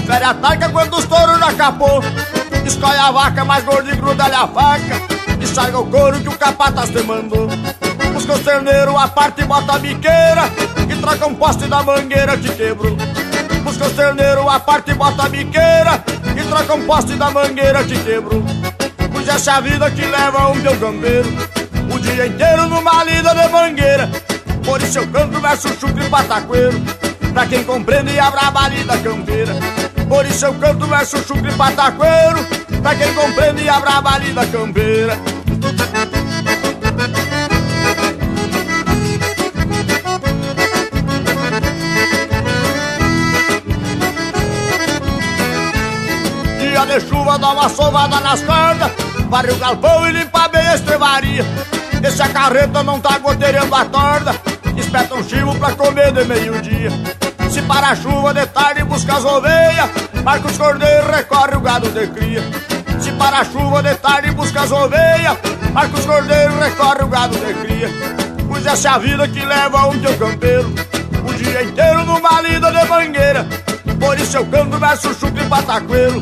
Confere a quando os touros já capou. Escolhe a vaca mais gorda e gruda-lhe a faca, e sarga o couro que o capataz te mandou. Busca o terneiro, a parte bota a biqueira, e troca um poste da mangueira que quebrou. Busca o terneiro, a parte bota a biqueira, e troca um poste da mangueira que quebrou. Pois essa é vida que leva um teu campeiro, o dia inteiro numa lida de mangueira. Por isso eu canto verso chucre e pataqueiro Pra quem compreende a brabalida campeira Por isso eu canto verso chucre pataqueiro Pra quem compreende a brabalida campeira. Dia de chuva dá uma sovada nas cordas Varre o galpão e limpa bem a estrevaria. Esse a carreta não tá goteirando a torda Espeta um chivo pra comer de meio-dia Se para a chuva de tarde busca as ovelhas Marca os cordeiros, recorre o gado de cria. Se para a chuva de tarde busca as ovelhas Marca os cordeiros, recorre o gado de cria. Pois essa é a vida que leva um teu campeiro O dia inteiro numa lida de mangueira. Por isso eu canto verso chucre e pataqueiro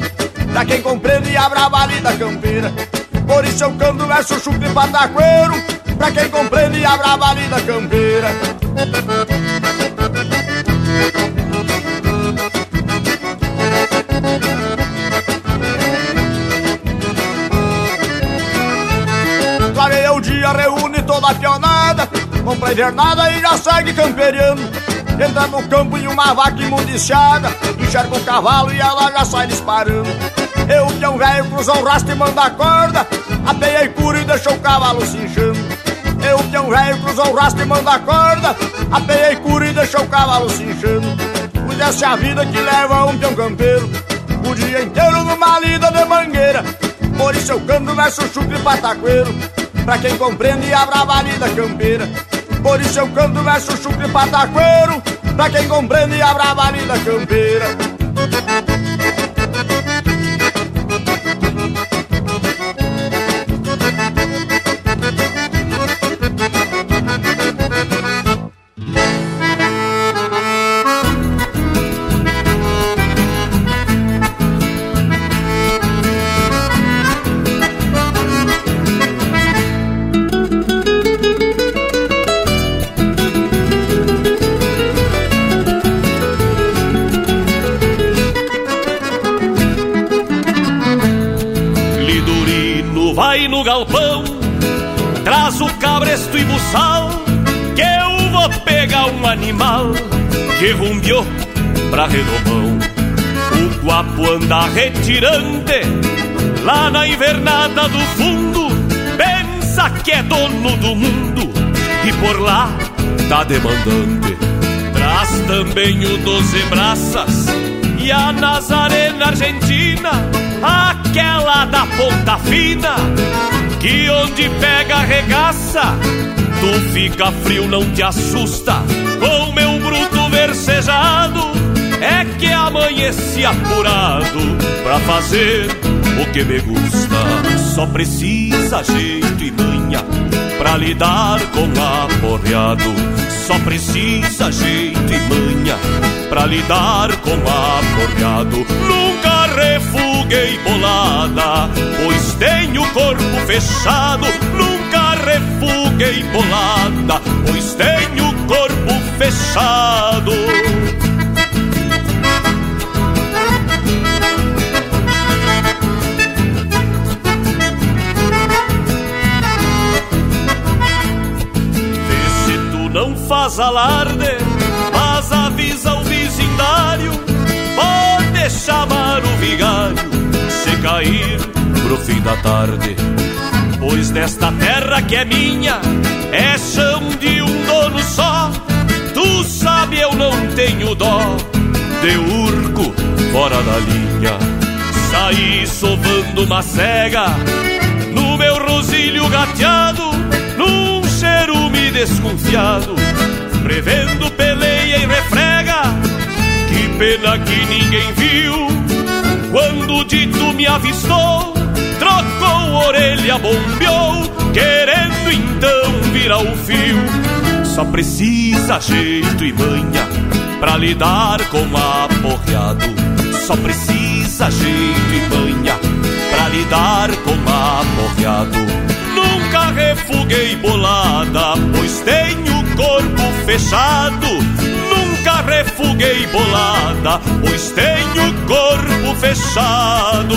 Pra quem compreende a brava lida campeira. Por isso eu canto verso chucre e pataqueiro Pra quem compreende a brava lida campeira Clareia o dia, reúne toda a pionada Compra invernada e já segue camperiano. Entra no campo em uma vaca imundiciada Enxerga um cavalo e ela já sai disparando. Eu, que é um velho, cruza o rastro e manda a corda Apeia e cura e deixa o cavalo se inchando eu que é um velho cruzou o rastro e manda a corda. Apeei cura e deixou o cavalo se essa é a vida que leva um peão campeiro. O dia inteiro numa lida de mangueira. Por isso eu canto verso chucre pataqueiro. Pra quem compreende a brava lida campeira. Por isso eu canto verso chucre pataqueiro. Pra quem compreende a brava lida campeira Que rumbiou pra redomão O guapo anda retirante Lá na invernada do fundo Pensa que é dono do mundo E por lá tá demandante Traz também o Doze Braças E a Nazarena Argentina Aquela da ponta fina que onde pega regaça, tu fica frio, não te assusta. Com meu bruto é que amanheci apurado pra fazer o que me gusta. Só precisa jeito e manha pra lidar com aporreado. Só precisa jeito e manha pra lidar com aporreado. Nunca refuguei bolada, pois tenho corpo fechado. Nunca refuguei bolada, pois tenho fechado. Vê se tu não faz alarde, mas avisa o vizindário Pode chamar o vigário Se cair pro fim da tarde Pois desta terra que é minha, é chão de um dono só. Tu sabe, eu não tenho dó de urco fora da linha. Saí sovando uma cega no meu rosilho gateado, num cherume desconfiado, prevendo peleia e refrega. Que pena que ninguém viu quando o dito me avistou, trocou orelha, bombeou, querendo então virar o fio. Só precisa jeito e manha pra lidar com aporreado. Só precisa jeito e manha pra lidar com aporreado. Nunca refuguei bolada, pois tenho corpo fechado. Nunca refuguei bolada, pois tenho corpo fechado.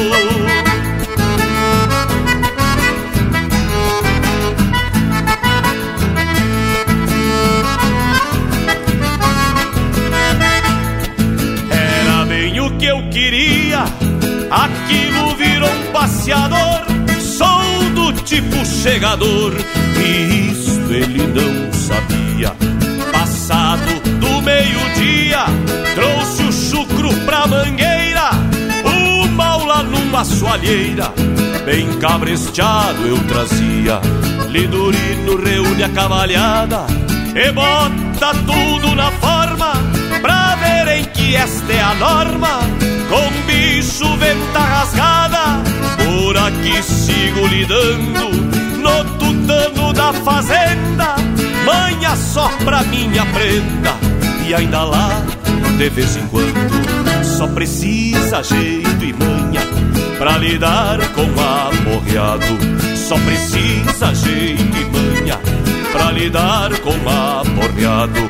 Aquilo virou um passeador. Sou do tipo chegador, e isto ele não sabia. Passado do meio-dia, trouxe o chucro pra mangueira. Mal lá numa soalheira, bem cabresteado eu trazia. Lidurino reúne a cavalhada e bota tudo na forma pra verem que esta é a norma. Com bicho venta rasgada, por aqui sigo lidando no tutano da fazenda. Manha só pra minha prenda e ainda lá de vez em quando só precisa jeito e manha pra lidar com aporreado. Só precisa jeito e manha pra lidar com aporreado.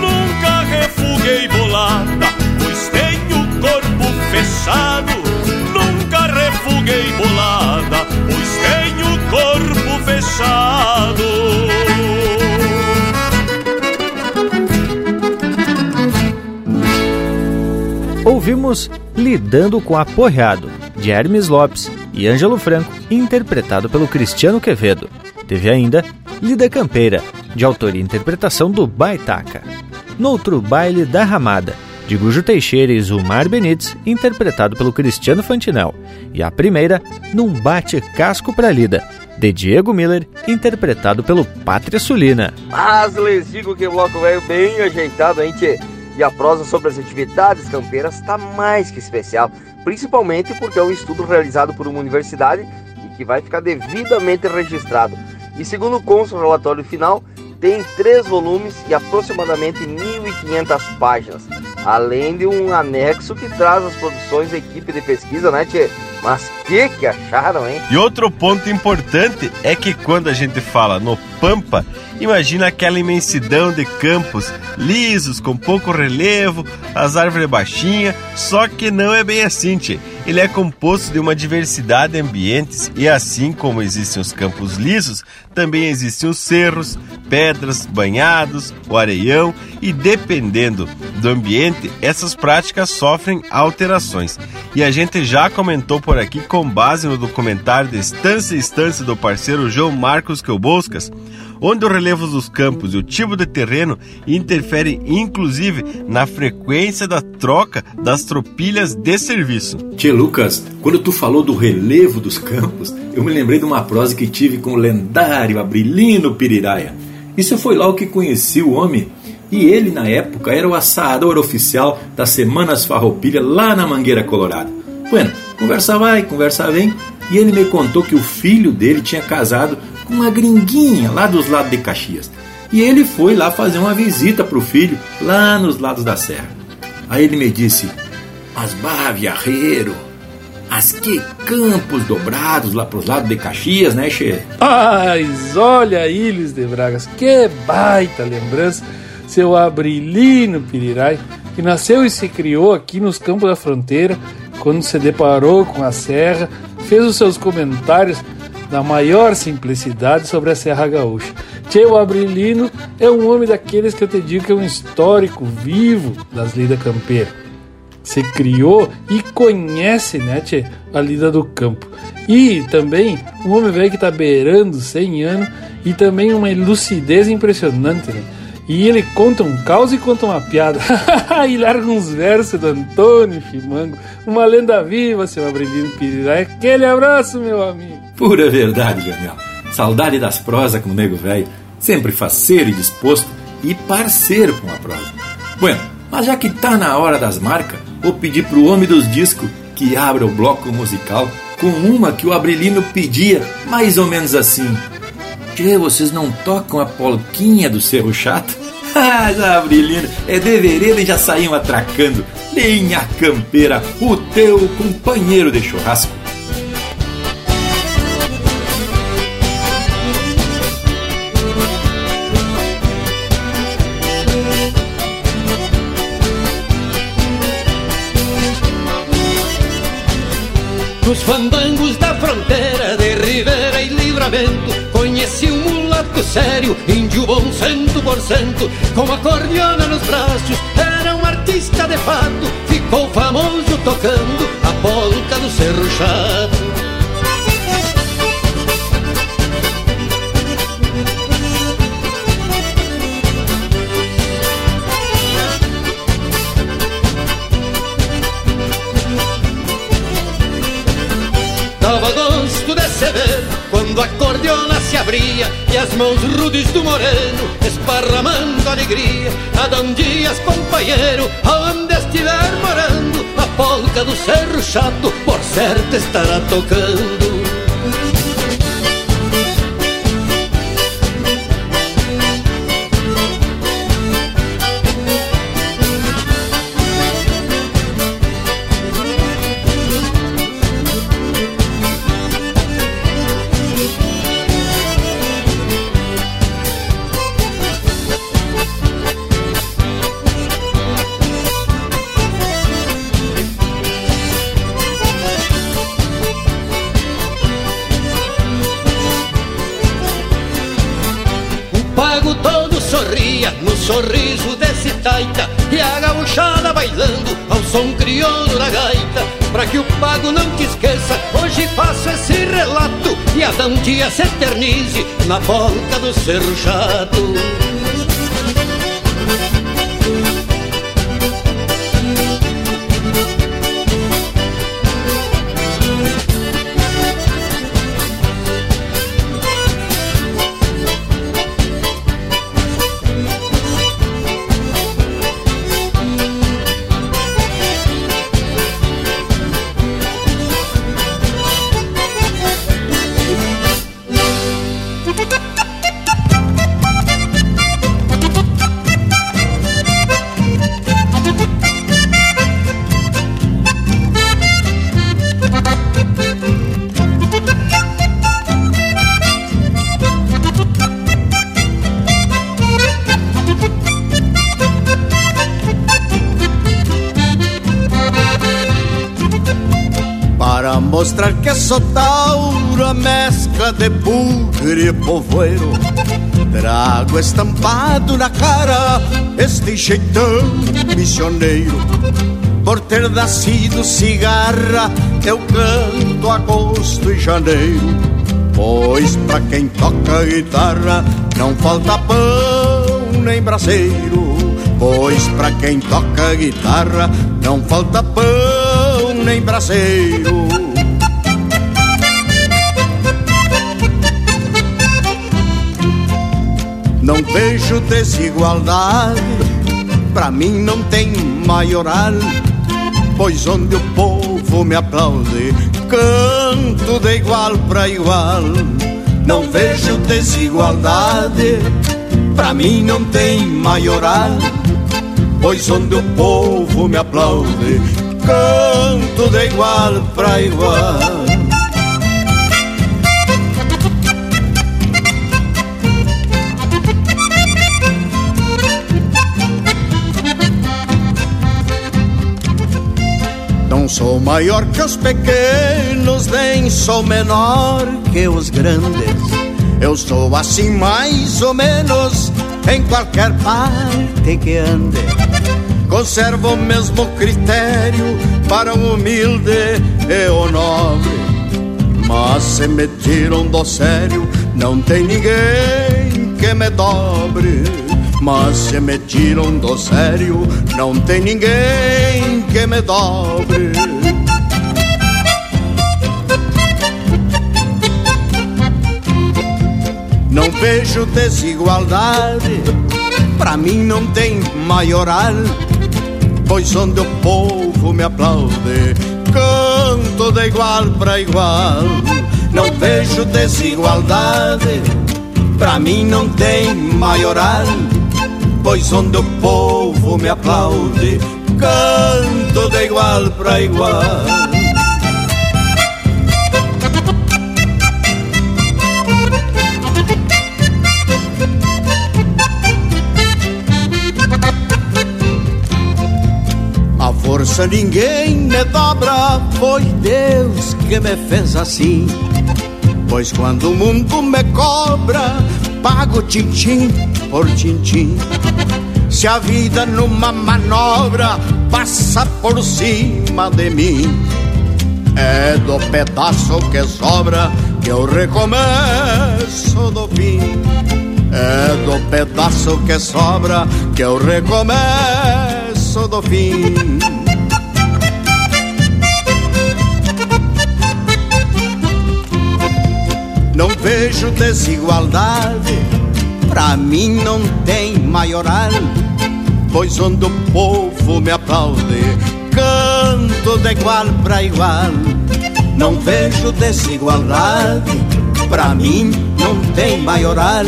Nunca refuguei corpo fechado. Nunca refuguei bolada, pois tenho corpo fechado. Ouvimos Lidando com Aporreado, de Hermes Lopes e Ângelo Franco, interpretado pelo Cristiano Quevedo. Teve ainda Lida Campeira, de autoria e interpretação do Baitaca. Noutro Baile da Ramada, de Gujo Teixeira e Zumar Benites, interpretado pelo Cristiano Fantinel. E a primeira, Num Bate Casco pra Lida, de Diego Miller, interpretado pelo Pátria Sulina. Mas les digo que o bloco veio bem ajeitado, hein, tchê? E a prosa sobre as atividades campeiras está mais que especial, principalmente porque é um estudo realizado por uma universidade e que vai ficar devidamente registrado. E segundo consta o relatório final, tem três volumes e aproximadamente 1.500 páginas, além de um anexo que traz as produções da equipe de pesquisa, né, Tchê? Mas que que acharam, hein? E outro ponto importante é que quando a gente fala no Pampa, imagina aquela imensidão de campos lisos, com pouco relevo, as árvores baixinhas, só que não é bem assim, tchê. Ele é composto de uma diversidade de ambientes e assim como existem os campos lisos, também existem os cerros, pedras, banhados, o areião e dependendo do ambiente, essas práticas sofrem alterações. E a gente já comentou por aqui com base no documentário de Estância Estância do parceiro João Marcos Quelboscas, onde o relevo dos campos e o tipo de terreno interferem inclusive na frequência da troca das tropilhas de serviço. Tio Lucas, quando tu falou do relevo dos campos, eu me lembrei de uma prosa que tive com o lendário Abrilino Piriraia. Isso foi lá o que conheci o homem e ele, na época, era o assador oficial das Semanas Farroupilha lá na Mangueira Colorada. Bueno, conversa vai, conversa vem, e ele me contou que o filho dele tinha casado com uma gringuinha lá dos lados de Caxias. E ele foi lá fazer uma visita pro filho, lá nos lados da serra. Aí ele me disse: bah, viajeiro, as que campos dobrados lá pros lados de Caxias, né, Che? Mas olha aí, Luiz de Bragas, que baita lembrança, seu Abrilino Pirirai, que nasceu e se criou aqui nos campos da fronteira, quando se deparou com a serra, fez os seus comentários da maior simplicidade sobre a Serra Gaúcha. Tchê, Abrilino é um homem daqueles que eu te digo que é um histórico vivo das lidas campeiras. Se criou e conhece, né, tchê, a lida do campo. E também um homem velho que está beirando 100 anos e também uma lucidez impressionante, né? E ele conta um caos e conta uma piada. e larga uns versos do Antônio Fimango. Uma lenda viva, seu Abrelino Pires. Aquele abraço, meu amigo. Pura verdade, Daniel. Saudade das prosas com o nego velho. Sempre faceiro e disposto e parceiro com a prosa. Bueno, mas já que tá na hora das marcas, vou pedir pro homem dos discos que abra o bloco musical com uma que o Abrelino pedia, mais ou menos assim. Que vocês não tocam a polquinha do Cerro Chato? Ah, Abrelino, é de e já saíam atracando. Linha Campeira, o teu companheiro de churrasco. Nos fandangos da fronteira de Ribeira e Livramento Um mulato sério, índio bom cento por cento Com a cordiona nos braços, era um artista de fato. Ficou famoso tocando a polca do Cerro Chato abria e as mãos rudes do moreno esparramando alegria. Adam Dias, companheiro, aonde estiver morando, a polca do Cerro Chato por certo estará tocando. Pra que o pago não te esqueça, hoje faço esse relato. E a dandia se eternize na polca do Cerro Chato mostrar que sou tauro, a mescla de bugre e povoeiro. Trago estampado na cara este jeitão missioneiro. Por ter nascido cigarra, eu canto agosto e janeiro. Pois pra quem toca guitarra, não falta pão nem braseiro. Pois pra quem toca guitarra, não falta pão nem braseiro Não vejo desigualdade, pra mim não tem maioral, pois onde o povo me aplaude, canto de igual pra igual. Não vejo desigualdade, pra mim não tem maioral, pois onde o povo me aplaude, canto de igual pra igual. Sou maior que os pequenos, nem sou menor que os grandes. Eu sou assim mais ou menos em qualquer parte que ande. Conservo o mesmo critério para o humilde e o nobre. Mas se me tiram do sério, não tem ninguém que me dobre. Mas se me tiram do sério, não tem ninguém que me dobre. Vejo desigualdade, pra mim não tem maioral, pois onde o povo me aplaude, canto de igual para igual. Não vejo desigualdade, pra mim não tem maioral, pois onde o povo me aplaude, canto de igual para igual. Força ninguém me dobra, foi Deus que me fez assim. Pois quando o mundo me cobra, pago tintim por tintim. Se a vida numa manobra passa por cima de mim, é do pedaço que sobra que eu recomeço do fim. É do pedaço que sobra que eu recomeço do fim. Não vejo desigualdade, pra mim não tem maioral, pois onde o povo me aplaude, canto de igual pra igual. Não vejo desigualdade, pra mim não tem maioral,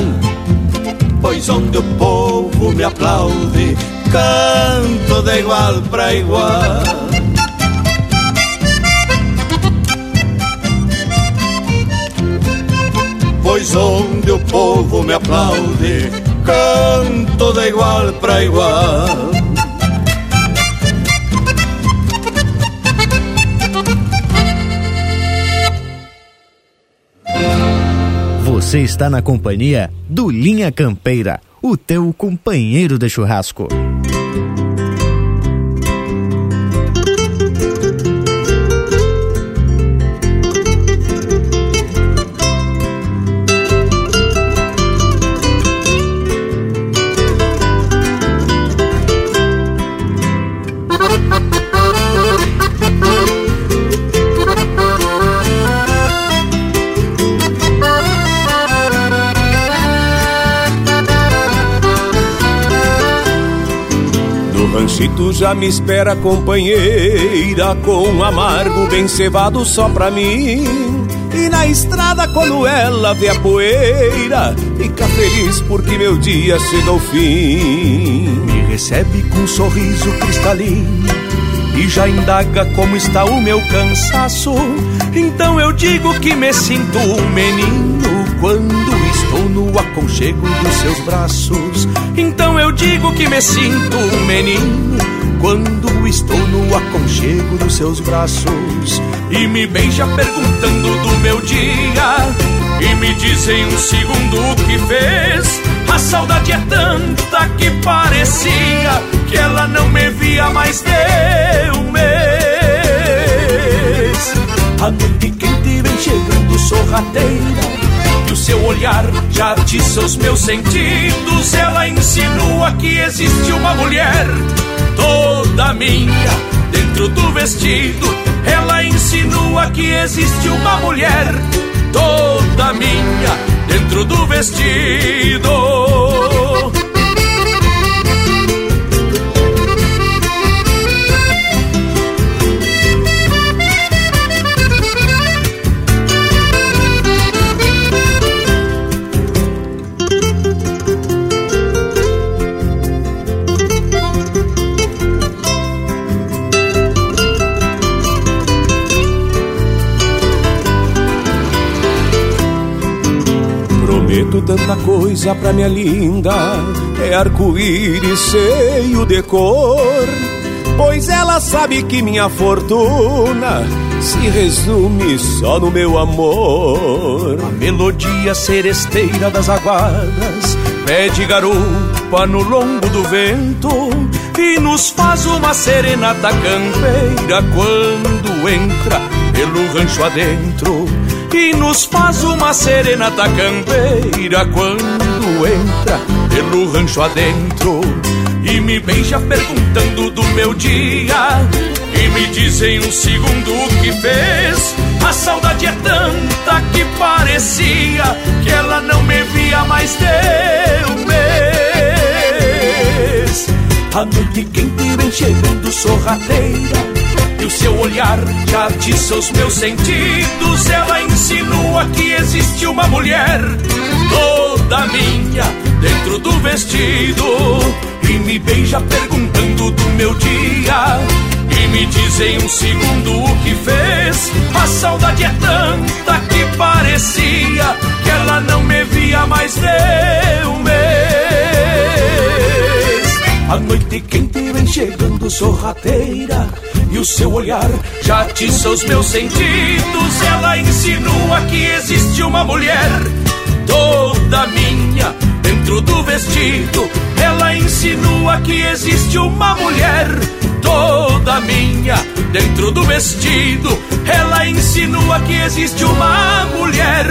pois onde o povo me aplaude, canto de igual pra igual. Pois onde o povo me aplaude, canto de igual para igual. Você está na companhia do Linha Campeira, o teu companheiro de churrasco. Tu já me espera, companheira, com um amargo bem cevado só pra mim. E na estrada, quando ela vê a poeira, fica feliz porque meu dia chega ao fim. Me recebe com um sorriso cristalino e já indaga como está o meu cansaço. Então eu digo que me sinto um menino quando estou no aconchego dos seus braços. Então eu digo que me sinto um menino quando estou no aconchego dos seus braços. E me beija perguntando do meu dia. E me diz em um segundo o que fez. A saudade é tanta que parecia que ela não me via mais de um mês. A noite quente vem chegando sorrateira o seu olhar já atiça os meus sentidos. Ela insinua que existe uma mulher toda minha dentro do vestido. Ela insinua que existe uma mulher toda minha dentro do vestido. Coisa pra minha linda É arco-íris cheio de cor. Pois ela sabe que minha fortuna Se resume só no meu amor. A melodia seresteira das aguadas Pede garupa no lombo do vento E nos faz uma serenata campeira Quando entra pelo rancho adentro. E nos faz uma serenata campeira quando entra pelo rancho adentro e me beija perguntando do meu dia e me diz em um segundo o que fez. A saudade é tanta que parecia que ela não me via mais de um mês. A noite quente vem chegando sorrateira e o seu olhar já atiça os meus sentidos. Ela insinua que existe uma mulher toda minha dentro do vestido e me beija perguntando do meu dia. E me diz em um segundo o que fez. A saudade é tanta que parecia que ela não me via mais de um mês. A noite quente vem chegando sorrateira e o seu olhar já atiça os meus sentidos. Ela insinua que existe uma mulher toda minha dentro do vestido. Ela insinua que existe uma mulher toda minha dentro do vestido. Ela insinua que existe uma mulher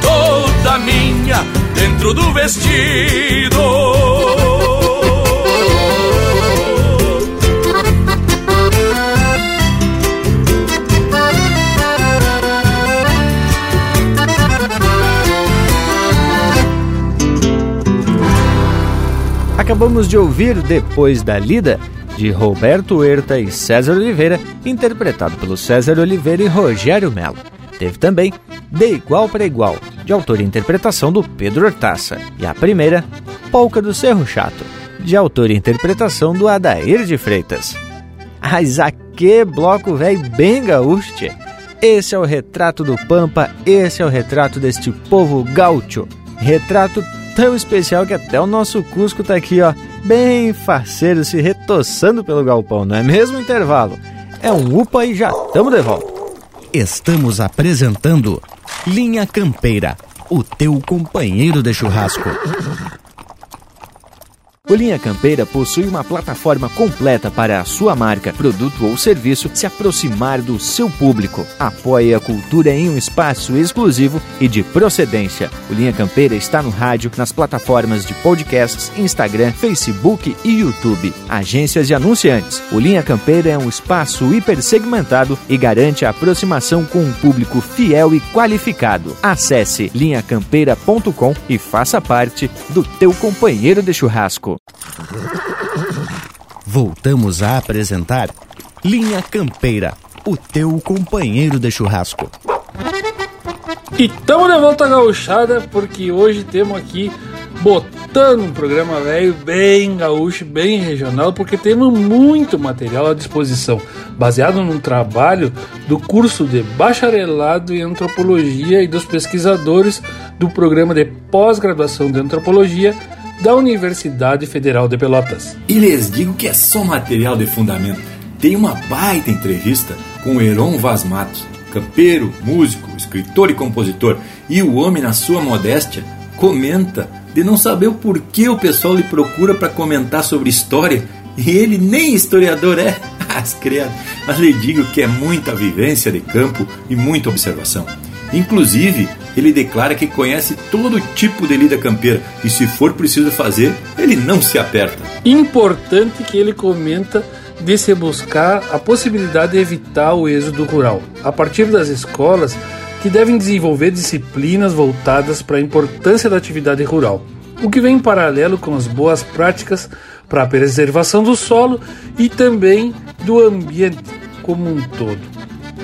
toda minha dentro do vestido. Acabamos de ouvir Depois da Lida, de Roberto Huerta e César Oliveira, interpretado pelo César Oliveira e Rogério Melo. Teve também De Igual para Igual, de autor e interpretação do Pedro Hortaça. E a primeira, Polca do Cerro Chato, de autor e interpretação do Adair de Freitas. Mas a que bloco velho bem gaúcho! Esse é o retrato do Pampa, esse é o retrato deste povo gaúcho. Retrato tão especial que até o nosso Cusco tá aqui, ó, bem faceiro, se retoçando pelo galpão, não é mesmo intervalo? É um upa e já estamos de volta. Estamos apresentando Linha Campeira, o teu companheiro de churrasco. O Linha Campeira possui uma plataforma completa para a sua marca, produto ou serviço se aproximar do seu público. Apoie a cultura em um espaço exclusivo e de procedência. O Linha Campeira está no rádio, nas plataformas de podcasts, Instagram, Facebook e YouTube. Agências e anunciantes. O Linha Campeira é um espaço hipersegmentado e garante a aproximação com um público fiel e qualificado. Acesse linhacampeira.com e faça parte do teu companheiro de churrasco. Voltamos a apresentar Linha Campeira, o teu companheiro de churrasco. E estamos de volta gauchada, porque hoje temos aqui botando um programa velho bem gaúcho, bem regional, porque temos muito material à disposição, baseado num trabalho do curso de bacharelado em antropologia e dos pesquisadores do programa de pós-graduação de antropologia da Universidade Federal de Pelotas. E lhes digo que é só material de fundamento. Tem uma baita entrevista com Heron Vaz Matos, campeiro, músico, escritor e compositor. E o homem, na sua modéstia, comenta de não saber o porquê o pessoal lhe procura para comentar sobre história e ele nem historiador é. As criadas. Mas lhe digo que é muita vivência de campo e muita observação. Inclusive, ele declara que conhece todo tipo de lida campeira e, se for preciso fazer, ele não se aperta. Importante que ele comenta de se buscar a possibilidade de evitar o êxodo rural, a partir das escolas que devem desenvolver disciplinas voltadas para a importância da atividade rural, o que vem em paralelo com as boas práticas para a preservação do solo e também do ambiente como um todo,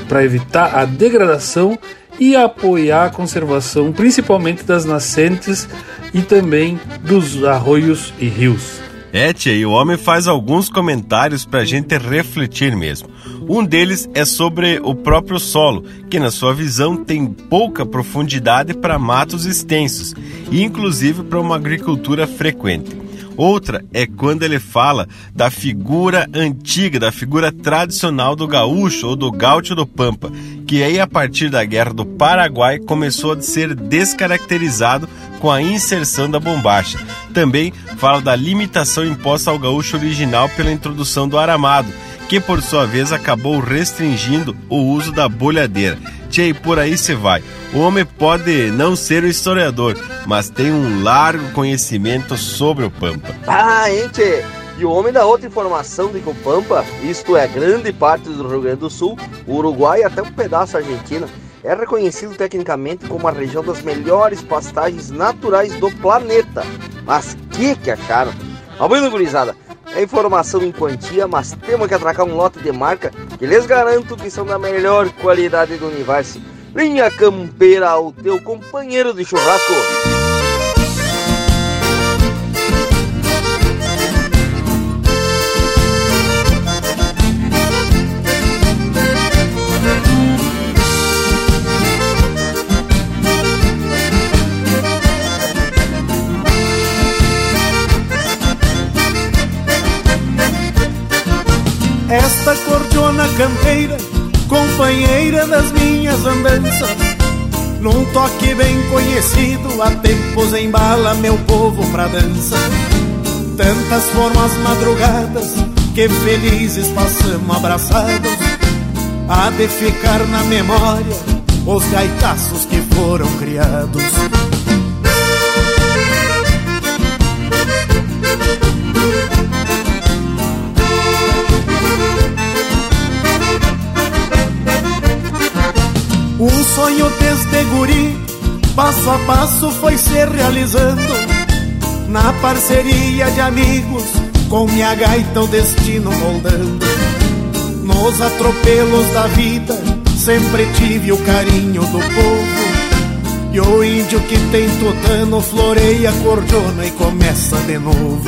para evitar a degradação e apoiar a conservação, principalmente das nascentes e também dos arroios e rios. É, tia, e o homem faz alguns comentários para a gente refletir mesmo. Um deles é sobre o próprio solo, que na sua visão tem pouca profundidade para matos extensos e inclusive para uma agricultura frequente. Outra é quando ele fala da figura antiga, da figura tradicional do gaúcho ou do gaúcho do Pampa, que aí a partir da Guerra do Paraguai começou a ser descaracterizado com a inserção da bombacha. Também fala da limitação imposta ao gaúcho original pela introdução do aramado, que por sua vez acabou restringindo o uso da bolhadeira. Tchê, por aí se vai. O homem pode não ser o historiador, mas tem um largo conhecimento sobre o Pampa. Ah, hein? E o homem dá outra informação de que o Pampa, isto é, grande parte do Rio Grande do Sul, Uruguai e até um pedaço da Argentina, é reconhecido tecnicamente como a região das melhores pastagens naturais do planeta. Mas que que acharam? Abrindo, gurizada, é informação em quantia, mas temos que atracar um lote de marca que lhes garanto que são da melhor qualidade do universo. Linha Campeira, o teu companheiro de churrasco. Esta cordiona campeira, companheira das minhas andanças, num toque bem conhecido, há tempos embala meu povo pra dança. Tantas formas madrugadas que felizes passamos abraçados, há de ficar na memória os gaitaços que foram criados. Sonho desde guri, passo a passo foi se realizando. Na parceria de amigos, com minha gaita o destino moldando. Nos atropelos da vida, sempre tive o carinho do povo. E o índio que tem tutano floreia cordona e começa de novo.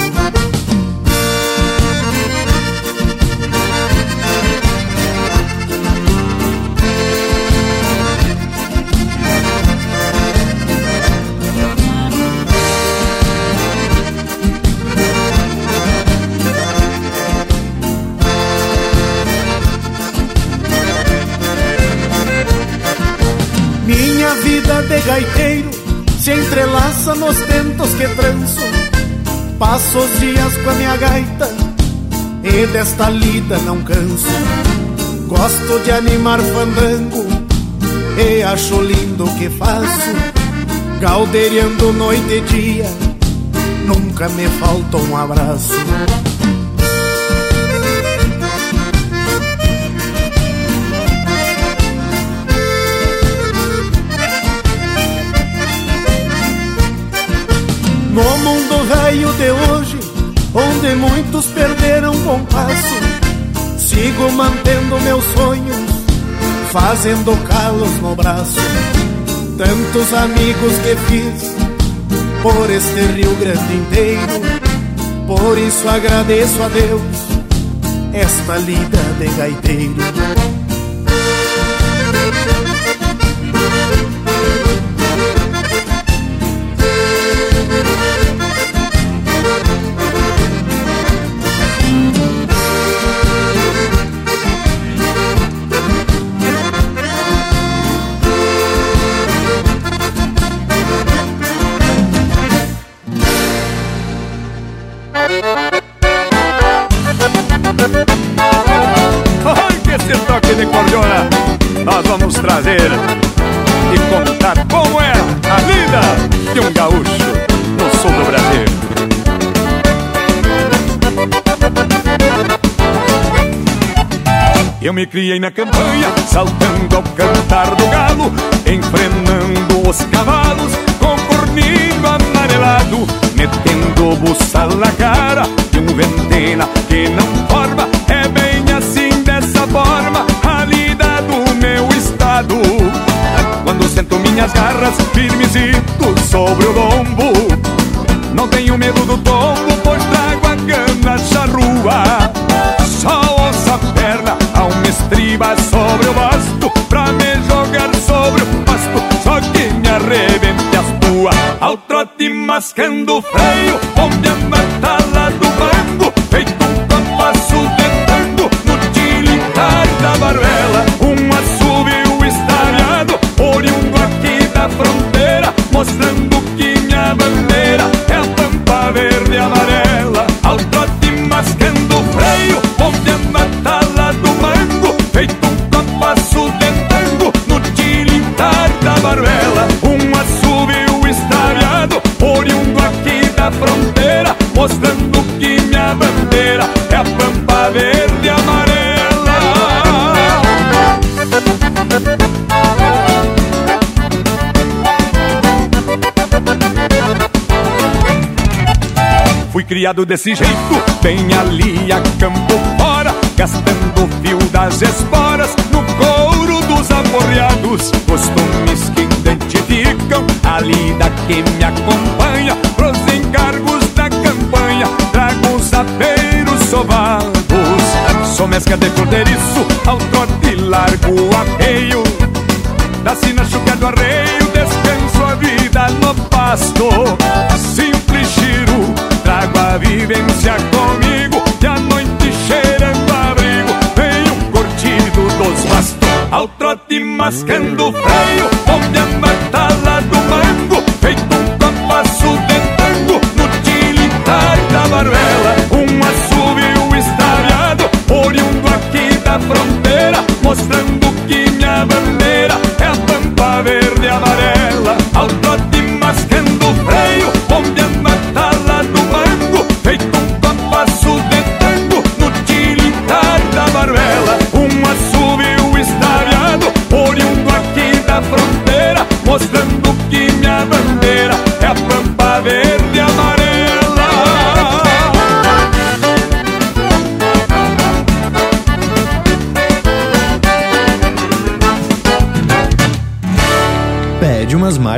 Gaiteiro se entrelaça nos tentos que tranço. Passo os dias com a minha gaita e desta lida não canso. Gosto de animar fandango e acho lindo o que faço. Galdeirando noite e dia, nunca me falta um abraço. No mundo velho de hoje, onde muitos perderam compasso, sigo mantendo meus sonhos, fazendo calos no braço. Tantos amigos que fiz por este Rio Grande inteiro, por isso agradeço a Deus esta lida de gaiteiro. Me criei na campanha, saltando ao cantar do galo, enfrenando os cavalos com corninho amarelado, metendo buçal na cara de um ventena que não forma. É bem assim, dessa forma, a lida do meu estado. Quando sento minhas garras firmezito sobre o lombo, não tenho medo do tombo, pois trago a cana charrua. Uma estriba sobre o basto Pra me jogar sobre o pasto. Só que me arrebente as tuas Ao trote mascando o freio Onde a matala do banco Feito um compasso de No tilitar da barbela Barbela, um assobio estariado, oriundo aqui da fronteira, mostrando que minha bandeira é a pampa verde amarela. Fui criado desse jeito, bem ali a campo fora, gastando fio das esporas no couro dos aporreados, costumes a lida que me acompanha, pros encargos da campanha, trago os apeiros sovados. Sou mesca de cordeiriço, ao trote largo arreio, da sina chugando arreio, descanso a vida no pasto. Simples giro, trago a vivência comigo, e a noite cheirando abrigo, venho curtido dos bastos, ao trote mascando freio, onde a matala do barbela, um assovio estaviado, oriundo aqui da fronteira, mostrando que minha bandeira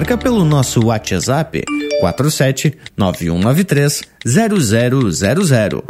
Marcas pelo nosso WhatsApp 47 9193 0000.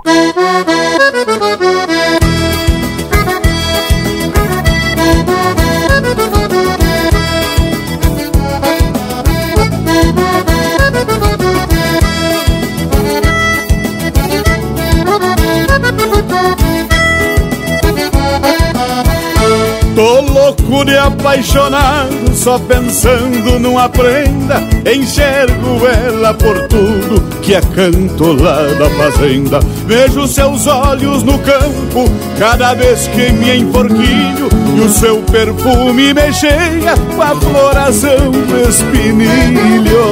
Apaixonado, só pensando numa prenda. Enxergo ela por tudo que é canto lá da fazenda. Vejo seus olhos no campo, cada vez que me enforquilho. E o seu perfume me cheia com a floração do espinilho.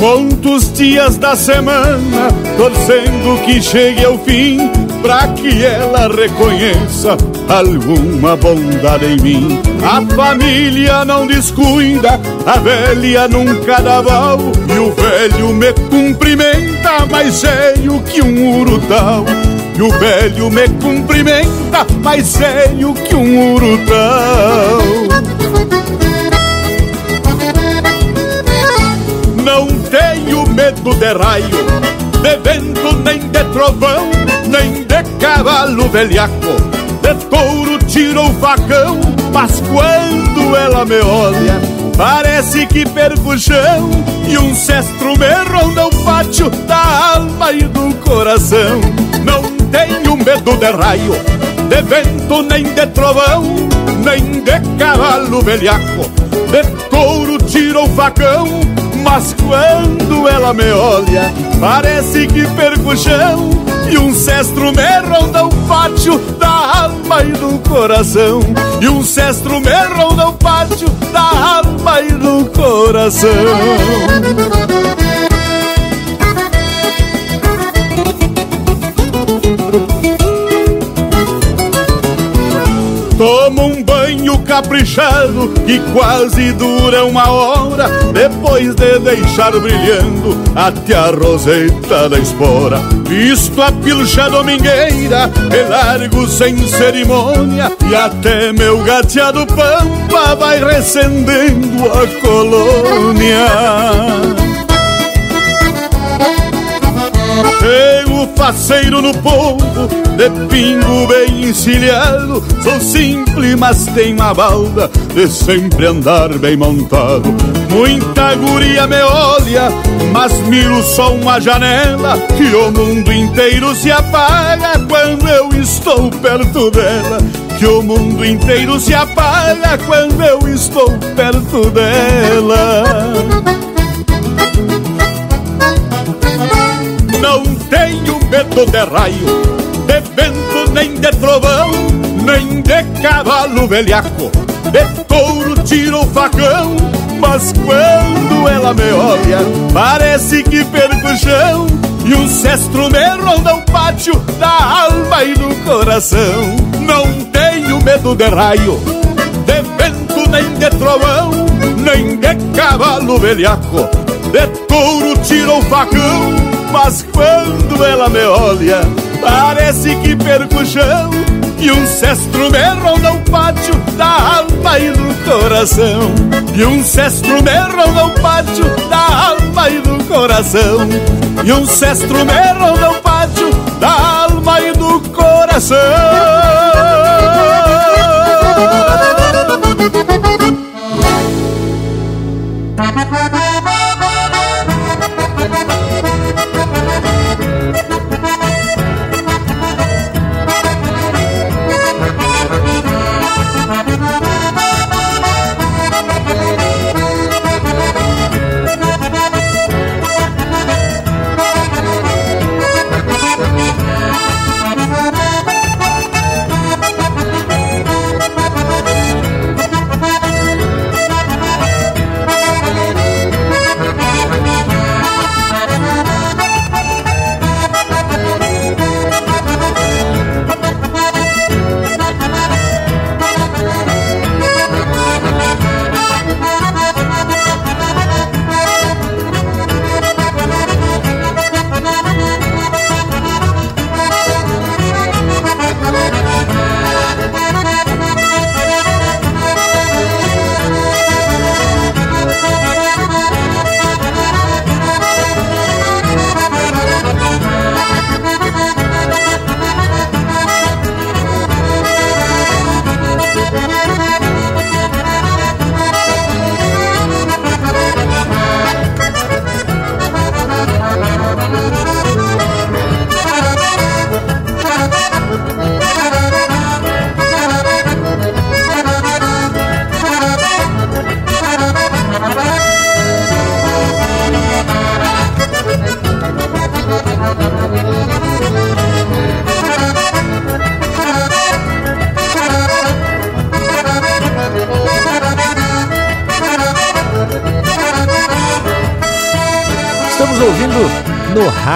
Conto os dias da semana, torcendo que chegue ao fim, pra que ela reconheça alguma bondade em mim. A família não descuida, a velha nunca dá e o velho me cumprimenta, mais velho que um urutau. E o velho me cumprimenta, mais velho que um urutau. Não tenho medo de raio, de vento nem de trovão, nem de cavalo velhaco, de touro tiro o facão, mas quando ela me olha, parece que perco o chão e um cestro me ronda o pátio da alma e do coração. Não tenho medo de raio, de vento nem de trovão, nem de cavalo velhaco, de touro tiro o facão, mas quando ela me olha, parece que perco o chão E um cestro me ronda o pátio da alma e do coração. E um cestro me ronda o pátio da alma e do coração caprichado que quase dura uma hora Depois de deixar brilhando até a roseta da espora. Visto a pilcha domingueira e largo sem cerimônia E até meu gateado pampa vai recendendo a colônia Chego faceiro no povo, de pingo bem encilhado. Sou simples, mas tenho a balda de sempre andar bem montado. Muita guria me olha, mas miro só uma janela Que o mundo inteiro se apaga quando eu estou perto dela. Que o mundo inteiro se apaga quando eu estou perto dela medo de raio, de vento nem de trovão, nem de cavalo velhaco, de touro tiro o facão. Mas quando ela me olha, parece que perco o chão e um cestro me ronda o pátio da alma e do coração. Não tenho medo de raio, de vento nem de trovão, nem de cavalo velhaco touro tira o facão, mas quando ela me olha, parece que perco o chão. E um cestro me ronda o pátio da alma e do coração. E um cestro me ronda o pátio da alma e do coração. E um cestro me ronda o pátio da alma e do coração.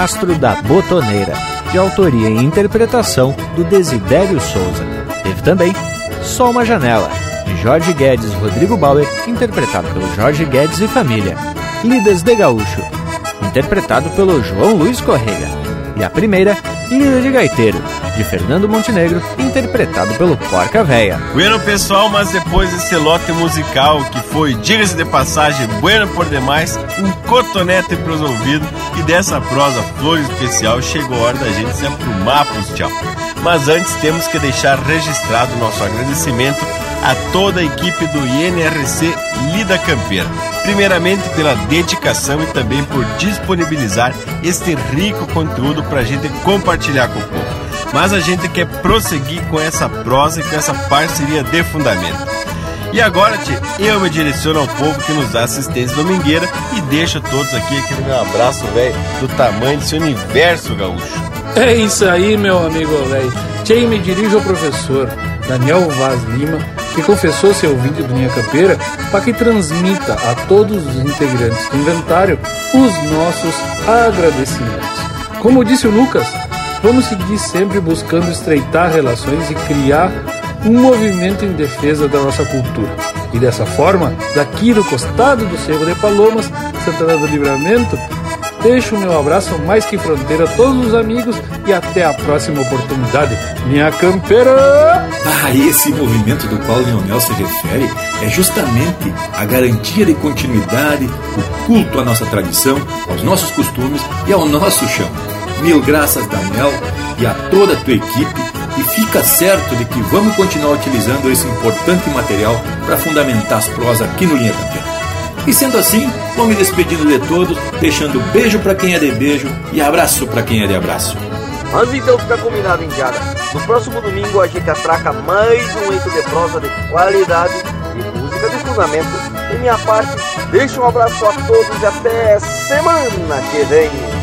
Rastro da Botoneira, de autoria e interpretação do Desidério Souza. Teve também Só uma Janela, de Jorge Guedes e Rodrigo Bauer, interpretado pelo Jorge Guedes e Família. Lidas de Gaúcho, interpretado pelo João Luiz Correia. E a primeira, Lida de Gaiteiro, de Fernando Montenegro, interpretado pelo Porca Véia. Bueno, pessoal, mas depois desse lote musical que foi, diga-se de passagem, bueno por demais, um cotonete pros ouvidos e dessa prosa flor especial chegou a hora da gente se aprumar pros tchau. Mas antes temos que deixar registrado nosso agradecimento a toda a equipe do INRC Lida Campeira. Primeiramente pela dedicação e também por disponibilizar este rico conteúdo para a gente compartilhar com o povo. Mas a gente quer prosseguir com essa prosa e com essa parceria de fundamento. E agora, tia, eu me direciono ao povo que nos dá assistência domingueira e deixo todos aqui aquele meu abraço, velho, do tamanho desse universo gaúcho. É isso aí, meu amigo, velho. Tia, me dirijo ao professor Daniel Vaz Lima, que confessou seu vídeo do Linha Campeira para que transmita a todos os integrantes do inventário os nossos agradecimentos. Como disse o Lucas, Vamos seguir sempre buscando estreitar relações e criar um movimento em defesa da nossa cultura. E dessa forma, daqui do costado do Cerro de Palomas, Santana do Livramento, deixo o meu abraço mais que fronteira a todos os amigos e até a próxima oportunidade. Minha campeira! Ah, esse movimento do qual Leonel se refere é justamente a garantia de continuidade, o culto à nossa tradição, aos nossos costumes e ao nosso chão. Mil graças, Daniel, e a toda a tua equipe. E fica certo de que vamos continuar utilizando esse importante material para fundamentar as prosas aqui no Linha Campeã. E sendo assim, vou me despedindo de todos, deixando beijo para quem é de beijo e abraço para quem é de abraço. Mas então fica combinado, Indiada. No próximo domingo a gente atraca mais um eito de prosa de qualidade e música de fundamento. De minha parte, deixo um abraço a todos e até semana que vem.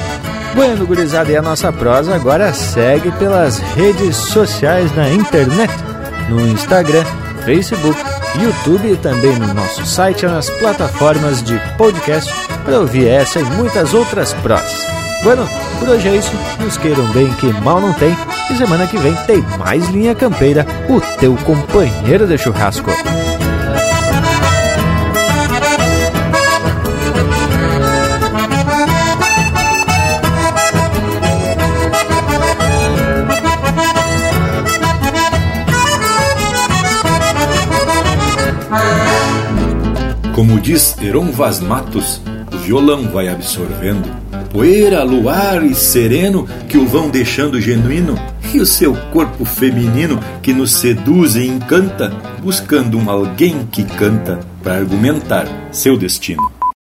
Bueno, gurizada, e a nossa prosa agora segue pelas redes sociais na internet, no Instagram, Facebook, YouTube e também no nosso site nas plataformas de podcast para ouvir essa e muitas outras prosas. Bueno, por hoje é isso. Nos queiram bem que mal não tem. E semana que vem tem mais Linha Campeira, o teu companheiro de churrasco. Como diz Heron Vaz Matos, o violão vai absorvendo poeira, luar e sereno que o vão deixando genuíno, e o seu corpo feminino que nos seduz e encanta, buscando um alguém que canta para argumentar seu destino.